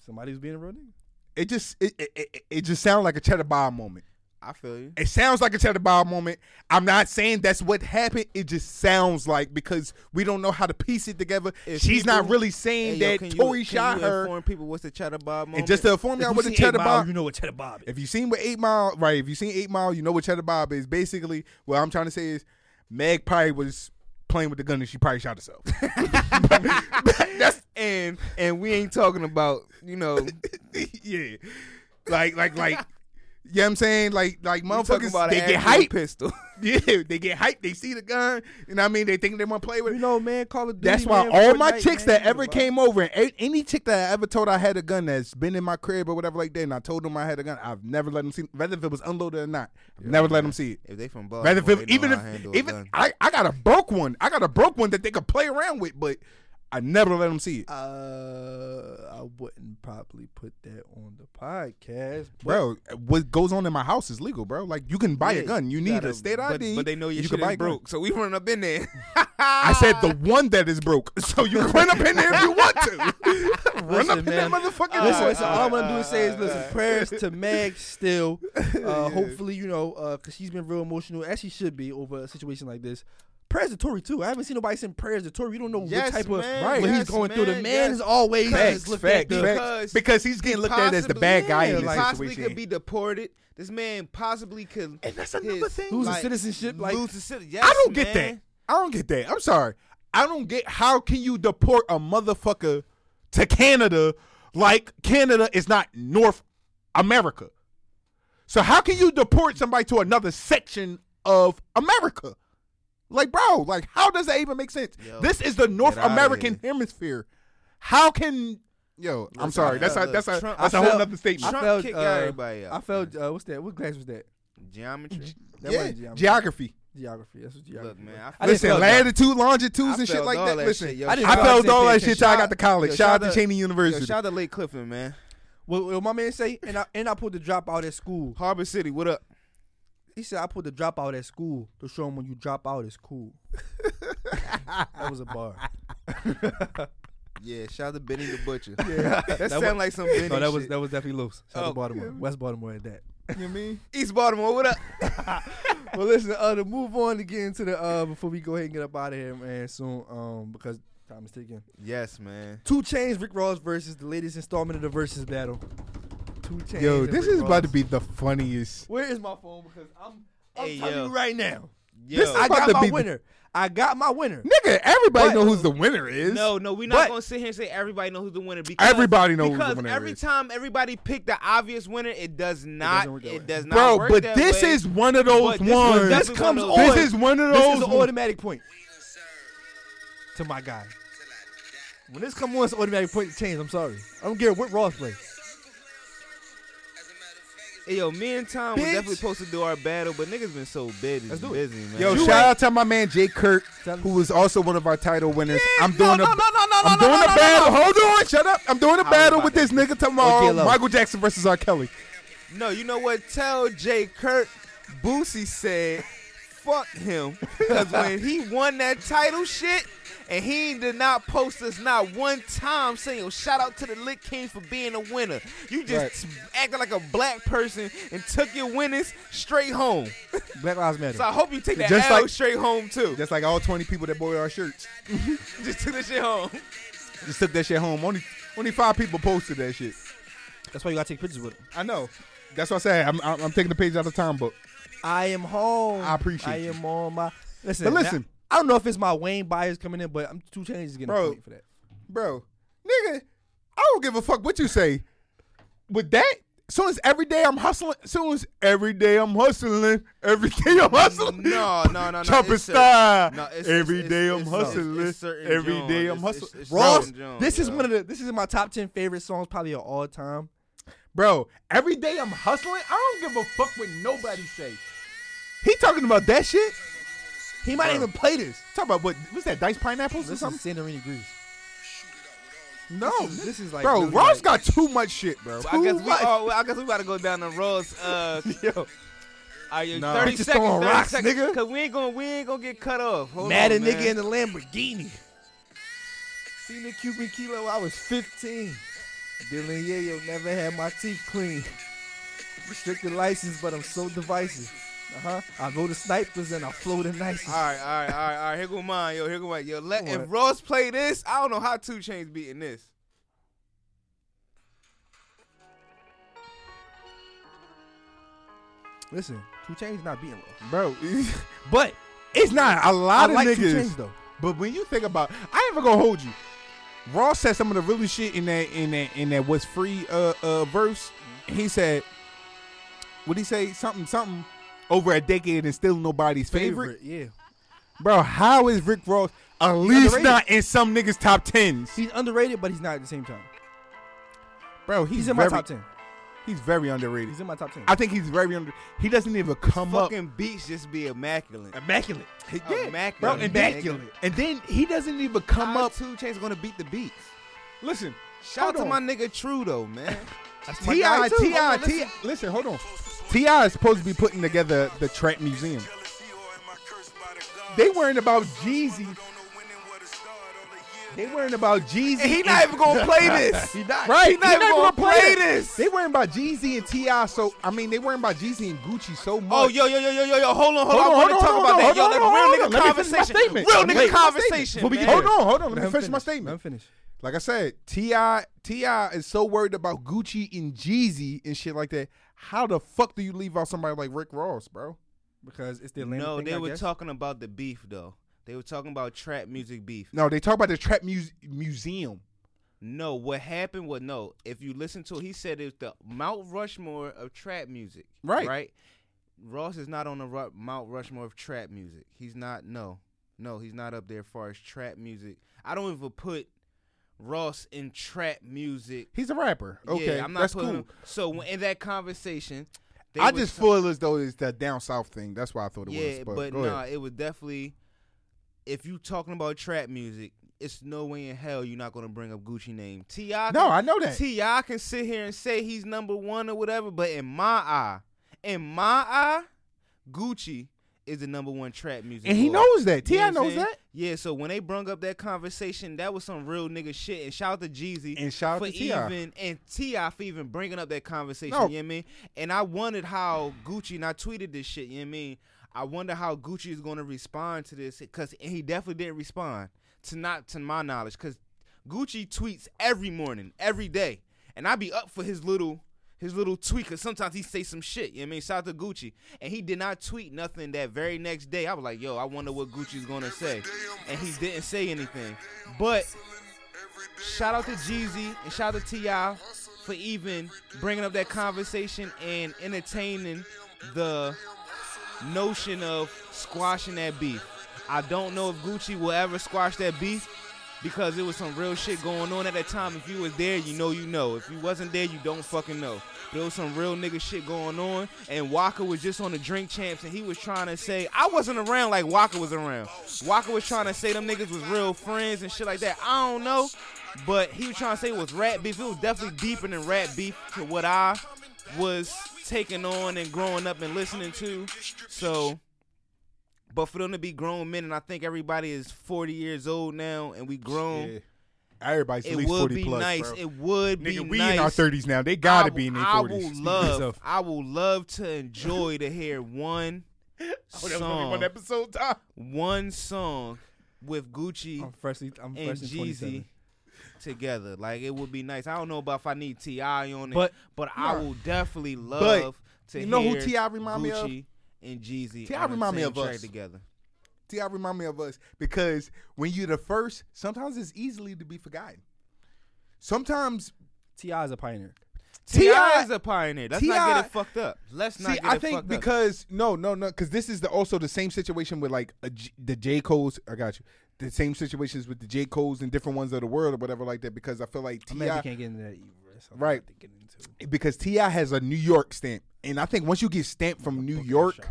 Somebody was being a real nigga. It just it it, it, it just sounds like a Cheddar Bob moment. I feel you. It sounds like a Cheddar Bob moment. I'm not saying that's what happened. It just sounds like because we don't know how to piece it together. If She's not really saying Hey, yo, that you, shot her. Inform people what's the cheddar bob moment. And just to inform y'all what the cheddar bob, you know what cheddar bob is. if you seen what Eight Mile, right? If you seen Eight Mile, you know what Cheddar Bob is. Basically, what I'm trying to say is, Meg probably was playing with the gun and she probably shot herself. That's and and we ain't talking about you know yeah, like like like. Yeah, I'm saying like like motherfuckers they get hyped. pistol. Yeah, they get hyped. They see the gun, you know what I mean. They think they want to play with it. You know, man, Call of Duty. That's why man, all my Fortnite, chicks man, that ever came over, and any chick that I ever told I had a gun that's been in my crib or whatever like that, and I told them I had a gun, I've never let them see, whether if it was unloaded or not. I've never let them see it. If they from Whether Baltimore, if even know if how to a even. I, I got a broke one, I got a broke one that they could play around with, but I never let them see it, Uh, I wouldn't probably put that on the podcast, bro. What goes on in my house is legal, bro. Like you can buy Yeah, a gun, you you need gotta- a state but, ID, but they know your you shit can buy is a gun. broke, so we run up in there. I said the one that is broke, so you can run up in there if you want to. run up Listen, in man. that motherfucking Listen, door. listen, all I'm gonna do is say is listen, prayers to Meg still. Uh, Hopefully, you know, uh, cause she's been real emotional, as she should be over a situation like this. Prayers to Tory too. I haven't seen nobody send prayers to Tory. You don't know Yes, what type of man. what Yes, he's going through. The man. man Yes. is always Facts, looked facts, at the, facts. Because because he's getting looked at as the bad guy in yeah, this like- possibly situation. could be deported. This man possibly could. And that's another his- thing. lose like, citizenship. Like lose his citi- Yes, I don't get man. that. I don't get that. I'm sorry. I don't get how can you deport a motherfucker to Canada like Canada is not North America. So how can you deport somebody to another section of America? Like, bro, like how does that even make sense? Yo, this is the North American hemisphere. How can yo? I'm Listen, sorry. I That's a felt- that's a Trump- that's I a whole felt- nother statement. I felt, kicked uh, everybody out, I felt uh, what's that? What class was that? Geometry. That yeah, geometry. geography. Geography. That's what geography. Look, man. I I didn't Listen, fail latitude, longitudes, I and shit like that. that Listen, shit, yo. I didn't I felt all that shit. shit till I got Shout- to college. yo, Shout out to Cheyney University. Yo, shout out to Lake Clifton, man. What, what my man say? And I and I put the drop out at school. Harbor City, what up? He said I put the drop out at school to show him when you drop out it's cool. that was a bar. Yeah, shout out to Benny the Butcher. Yeah. that, That sound was- like some Benny No, that was shit. that was definitely loose. Shout out Oh, to Baltimore, West Baltimore at that. You know what I mean? East Baltimore, what up? well, listen, uh, to move on to get into the uh, before we go ahead and get up out of here, man, soon, um, because time is ticking. yes, man. Two Chainz, Rick Ross versus the latest installment of the versus battle. Two Chainz. Yo, this is about to be the funniest. Where is my phone? Because I'm, I'm Hey, telling yo. you right now. Yo. This is I about got to my be the- winner. I got my winner. Nigga, everybody But- know who's the winner is. No, no, we're not But- gonna sit here and say everybody knows who's the winner because Everybody knows who the because winner every is. time everybody pick the obvious winner, it does not. doesn't work that It, way. does not bro. work But that this way. is one of those But this was ones. definitely This comes one on. of those- This is one of This those. is an automatic point to my guy. When this come on, it's an automatic point to change. I'm sorry. I don't care what Ross play. Hey, yo, me and Tom was Bitch. definitely supposed to do our battle, but niggas been so busy, Let's do it. busy, man. Yo, You shout ain't- out to my man Jay Kirk, who was also one of our title winners. I'm doing no, a, no, no, no, I'm no, doing no, a no, battle. no. Hold on, shut up. I'm doing a was battle about with this nigga Oh, tomorrow. J-Lo. Michael Jackson versus R. Kelly. No, you know what? Tell Jay Kirk, Boosie said, "Fuck him," because when he won that title shit. And he did not post us not one time saying, yo, shout out to the Lit Kings for being a winner. You just acted like a black person and took your winnings straight home. Black Lives Matter. So I hope you take that Just L like- straight home too. Just like all 20 people that bought our shirts. Just took that shit home. Just took that shit home. Only only five people posted that shit. That's why you gotta take pictures with him. I know. That's what I said. I'm, I'm, I'm taking the page out of the time book. I am home. I appreciate it. I you. am on my. Listen, But now, listen. I don't know if it's my Wayne bias coming in, but I'm Two Chainz getting Bro. a point for that. Bro, nigga, I don't give a fuck what you say. With that, soon as every day I'm hustling, soon as every day I'm hustling, every day I'm hustling. No, no, no, no. Jumping it's cer- star. no, it's- every it's- day it's- I'm it's- hustling. it's certain every Jones. day I'm It's- hustling. it's- it's Ross, certain Jones, this is yo. one of the. This is my top ten favorite songs, probably of all time. Bro, every day I'm hustling. I don't give a fuck what nobody say. He talking about that shit. He might Bro. even play this. Talk about what? What's that? Diced pineapples or This is something? Santorini Greece. No, This is, this is like bro. really Ross like- got too much shit, bro. I guess Too we. much. Well, I guess we about to go down the roads. Uh, Yo, are you Nah. thirty Bitches seconds? throwing 30 rocks, seconds, nigga. Cause we ain't gonna we ain't gonna get cut off. Hold mad on, nigga man. in the Lamborghini. Seen the Cuban kilo. I was 15. Dylan Yayo never had my teeth clean. Restricted license, but I'm so divisive. Uh huh. I go to snipers and I flow the nicest. All right, all right, all right, all right. Here go mine, yo. Here go mine, yo. Let if. Ross play this, I don't know how Two Chainz beating this. Listen, Two Chainz not beating Ross. bro. But It's not a lot I of like Two niggas. Chainz, though. But when you think about, I ain't even gonna hold you. Ross said some of the really shit in that in that in that what's free uh uh verse. He said, what he say? Something something over a decade and still nobody's favorite. Yeah. Bro, how is Rick Ross at least underrated. not in some niggas top tens? He's underrated, but he's not at the same time. Bro, he's, He's in my top 10. He's very underrated. He's in my top 10. I think he's very under. He doesn't even come up. Fucking beats just be immaculate. Immaculate. Yeah, immaculate. Bro, and then, Immaculate. and then he doesn't even come How up. Two Chainz gonna beat the beats. Listen, Shout out to hold my nigga True though, man. That's my T.I., too. Hold on, Ti. listen. Listen, hold on. T.I. is supposed to be putting together the trap museum. They worrying about Jeezy. They worrying about Jeezy. And he not even gonna play this. he not. Right, He he not even gonna play that. this. They worrying about Jeezy and Ti. So I mean, they worrying about Jeezy and Gucci so much. Oh, yo, yo, yo, yo, yo, yo, hold on, hold, Hold on. on, I want hold to talk on, about hold that. on, Yo, hold like on, real hold nigga on. Let me my conversation. Real nigga finish conversation. Man. hold on, hold on. Let Let me finish my statement. Let him finish. Like I said, T.I. T.I. is so worried about Gucci and Jeezy and shit like that. How the fuck do you leave out somebody like Rick Ross, bro? Because it's the Atlanta No, thing, they I were guess. talking about the beef though. They were talking about trap music beef. No, they talk about the trap muse- museum. No, what happened was no. If you listen to it, he said it's the Mount Rushmore of trap music. Right. Right. Ross is not on the Ru- Mount Rushmore of trap music. He's not. No, no, he's not up there as far as trap music. I don't even put Ross in trap music. He's a rapper. Okay, yeah, I'm not that's putting cool. him. So in that conversation, I just feel as though it's the down south thing. That's why I thought it yeah, was. But, but nah, ahead. it was definitely. If you talking about trap music, it's no way in hell you're not gonna bring up Gucci name. Ti. No, I know that. T.I. can sit here and say he's number one or whatever, but in my eye, in my eye, Gucci is the number one trap music. And he knows that. T.I. knows that. Yeah, so when they brung up that conversation, that was some real nigga shit. And shout out to Jeezy And shout out for to T.I. even and T.I. for even bringing up that conversation. No. You know what I mean? And I wondered how Gucci and I tweeted this shit. You know what I mean? I wonder how Gucci is going to respond to this because he definitely didn't respond to not to my knowledge because Gucci tweets every morning, every day, and I be up for his little his little tweet because sometimes he say some shit. You know what I mean? Shout out to Gucci, and he did not tweet nothing that very next day. I was like, yo, I wonder what Gucci's gonna say, and he didn't say anything. But shout out to Jeezy and shout out to T.I. for even bringing up that conversation and entertaining the notion of squashing that beef. I don't know if Gucci will ever squash that beef because it was some real shit going on at that time. If you was there, you know you know. If you wasn't there, you don't fucking know. There was some real nigga shit going on, and Walker was just on the drink champs, and he was trying to say I wasn't around like Walker was around. Walker was trying to say them niggas was real friends and shit like that. I don't know, but he was trying to say it was rat beef. It was definitely deeper than rat beef to what I was taking on and growing up and listening to. So, but for them to be grown men, and I think everybody is 40 years old now, and we grown. Yeah. Everybody's at It least would 40 be plus, nice. bro. It would be Nigga, we nice. in our 30s now. They gotta I be in their 40s. I will love. yourself. I will love to enjoy to hear one Oh, that was only song. one episode time. One song with Gucci I'm freshly, I'm and fresh in 27. Jeezy together. Like it would be nice. I don't know about if I need T.I. on it, But- but I Nah. will definitely love to you know who T.I. remind me of? Gucci and Jeezy. T.I. on remind me of us. together. T.I. remind me of us because when you're the first, sometimes it's easily to be forgotten. Sometimes T.I. is a pioneer. T.I. is a pioneer. Let's not get it fucked up. Let's not See, get I it think fucked up. because no, no, no, because this is the, also the same situation with like a J, the J Cole's. I got you. The same situations with the J Cole's and different ones of the world or whatever like that. Because I feel like T.I., can't get into that either. That's right? to get into. Because T.I. has a New York stamp, and I think once you get stamped from New York,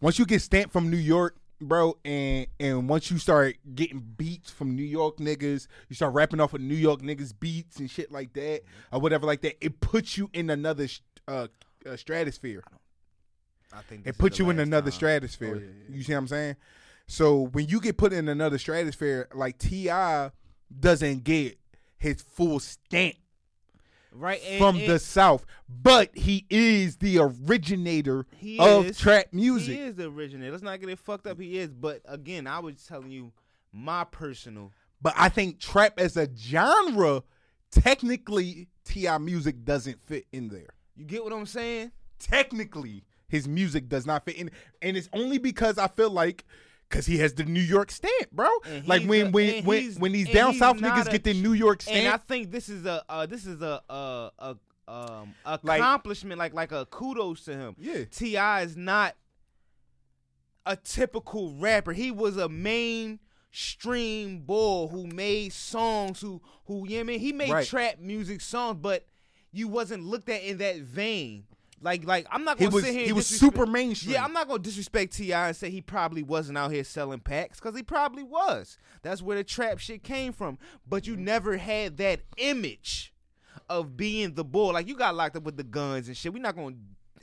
once you get stamped from New York, bro, and and once you start getting beats from New York niggas, you start rapping off of New York niggas beats and shit like that, or whatever like that. It puts you in another uh, uh, stratosphere. I think it puts you in another time. stratosphere. Oh, yeah, yeah. You see what I'm saying? So when you get put in another stratosphere, like T.I. doesn't get his full stamp right and, from and the South, but he is the originator he of is, trap He is the originator. Let's not get it fucked up. He is, but again, I was telling you my personal. But I think trap as a genre, technically, T.I. music doesn't fit in there. You get what I'm saying? Technically, his music does not fit in, and it's only because I feel like, Cause he has the New York stamp, bro. And Like when a- when when he's- when these down south niggas a get the New York stamp. And I think this is a uh, this is a uh, a um accomplishment, like like a kudos to him. Yeah. T.I. is not a typical rapper. He was a mainstream boy who made songs. Who who you know I mean? He made Right. trap music songs, but you wasn't looked at in that vein. Like like I'm not gonna was- sit here. he was disrespect- super mainstream. Yeah, I'm not gonna disrespect T.I. and say he probably wasn't out here selling packs because he probably was. That's where the trap shit came from. But you never had that image of being the bull. Like you got locked up with the guns and shit. We're not gonna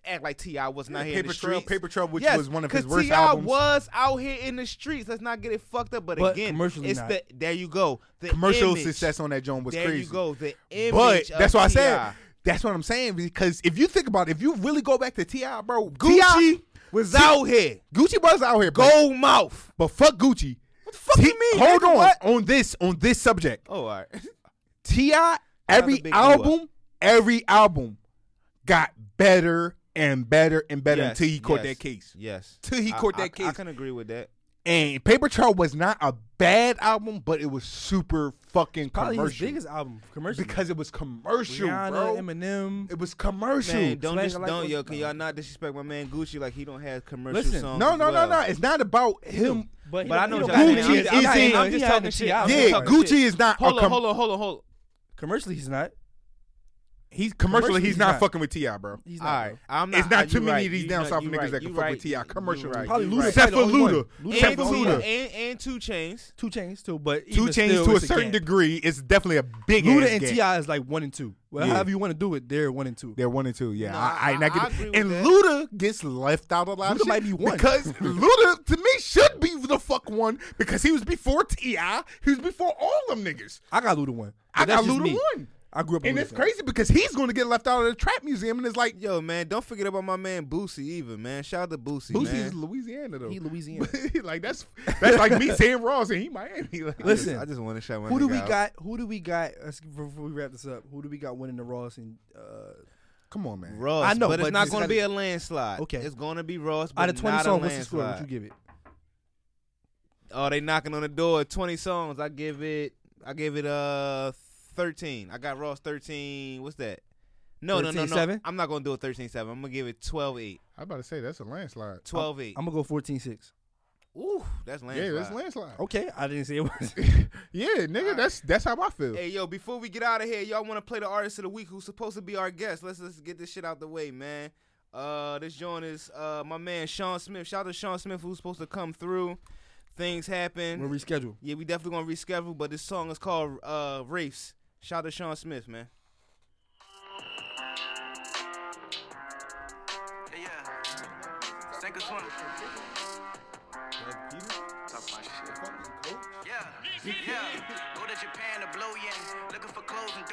act like T.I. wasn't Yeah, out here in Paper the Trail- streets. Paper Trail, which Yes, was one of his worst T.I. albums. was out here in the streets. Let's not get it fucked up. But, But again, commercially it's not. the there you go. The Commercial image. success on that joint was there crazy. you go. The image. But of that's what I said. That's what I'm saying because if you think about it, if you really go back to T.I, bro, Gucci was T- out here. Gucci was out here. Gold mouth. But fuck Gucci. What the fuck you mean, Hold nigga? on What? on this on this subject. Oh, all right. T.I every Big Blue Up. album, every album got better and better and better Yes, until he caught yes, that case. Yes. Till he I- caught I- that case. I can agree with that. And Paper Trail was not a bad album, but it was super fucking Probably commercial. his biggest album commercial because it was commercial, Rihanna, bro. Eminem. It was commercial. Man, don't Swagger dis- like don't what's- yo, can y'all not disrespect my man Gucci like he don't have commercial Listen, songs? no, as no, well. no, no. It's not about him. But, But I know he what don't y'all saying. Gucci I'm, I'm, isn't- I'm just had talking shit. I'm Yeah, just talking Gucci is not. Hold on, com- hold on, hold on, hold on. Commercially, he's not. He's commercially. Commercially, he's he's not, not. fucking with T.I, bro. He's not. right, bro. I'm not. It's not too many right, of these you down right, south niggas right, that you can fuck right, with T.I you commercially. right, Probably Luda. Except for probably the only Luda. Except for Luda. And, and two Chainz. Two Chainz too, but Two Chainz still, to a certain gap. degree. It's definitely a big. Luda ass and. T.I is like one and two. Well, Yeah. however you want to do it, they're one and two. They're one and two. Yeah, No, I, I, and I I- get I it. with And that. Luda gets left out a lot of Luda shit might be one. because Luda to me should be the fuck one because he was before T.I. He was before all them niggas. I got Luda one. I got Luda one. I grew up. a And it's crazy because he's going to get left out of the trap museum, and it's like Yo, man, don't forget about my man Boosie even man. Shout out to Boosie, Boosie man. is Louisiana though. He Louisiana. like that's that's like me saying Ross and he Miami. Like, Listen, I just want to shout my who do we out. got? Who do we got? Before we wrap this up, who do we got winning the Ross and uh, come on, man. Ross, I know, but it's not going to be a landslide. Okay. it's going to be Ross. But out of twenty not songs? a What's the score? What landslide. you give it? Oh, they knocking on the door. Twenty songs. I give it. I give it uh thirteen. I got Ross thirteen. What's that? No, no, no, no. 13-7? I'm not gonna do a 13-7. I'm gonna give it 12-8. I about to say that's a landslide. 12-8. I'm gonna go 14-6. Ooh, that's landslide. Yeah, that's landslide. Okay, I didn't say it was. Yeah, nigga, that's that's how I feel. Hey yo, before we get out of here, y'all want to play the artist of the week who's supposed to be our guest? Let's let's get this shit out the way, man. Uh, this joint is uh my man Sean Smith. Shout out to Sean Smith who's supposed to come through. Things happen. We'll reschedule. Yeah, we definitely gonna reschedule, but this song is called uh Race. Shout out to Sean Smith, man. Hey, yeah. Sink or swim. Yeah, yeah. Go to Japan to blow yen.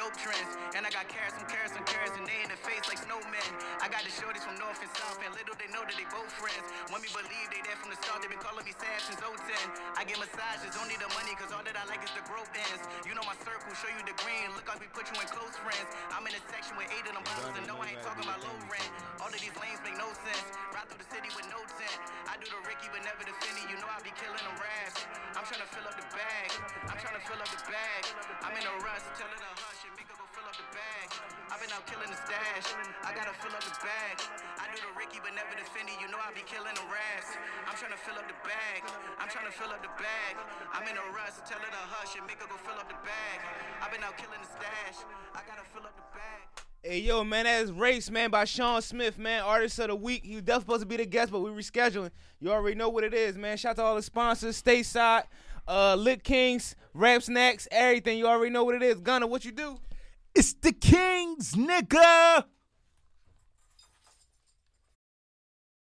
Dope. And I got carats and carats and carats and they in the face like snowmen. I got the shorties from north and south and little they know that they both friends. Want me believe they there from the start. They been calling me sad since 010. I get massages, don't need the money cause all that I like is the growth ends. You know my circle, show you the green. Look like we put you in close friends. I'm in a section with eight of them bottles and no I ain't talking about low rent. All of these lanes make no sense. Ride through the city with no tent. I do the Ricky but never the Finny. You know I be killing them raps. I'm trying to fill up the bag. I'm trying to fill up the bag. I'm in a rush. Tell her to hush I've been out killing the stash. I gotta fill up the bag. I do the Ricky but never the Finny. You know I be killing them raps. I'm trying to fill up the bag. I'm trying to fill up the bag. I'm in a rush. Tell her to hush and Mika go fill up the bag. I've been out killing the stash. I gotta fill up the bag. Hey yo, man, that's Race, man, by Sean Smith, man, artist of the week. He was definitely supposed to be the guest, but we rescheduling. You already know what it is, man. Shout out to all the sponsors, Stateside, uh, Lit Kings, Rap Snacks, everything. You already know what it is. Gunner, what you do? It's the Kings, nigga.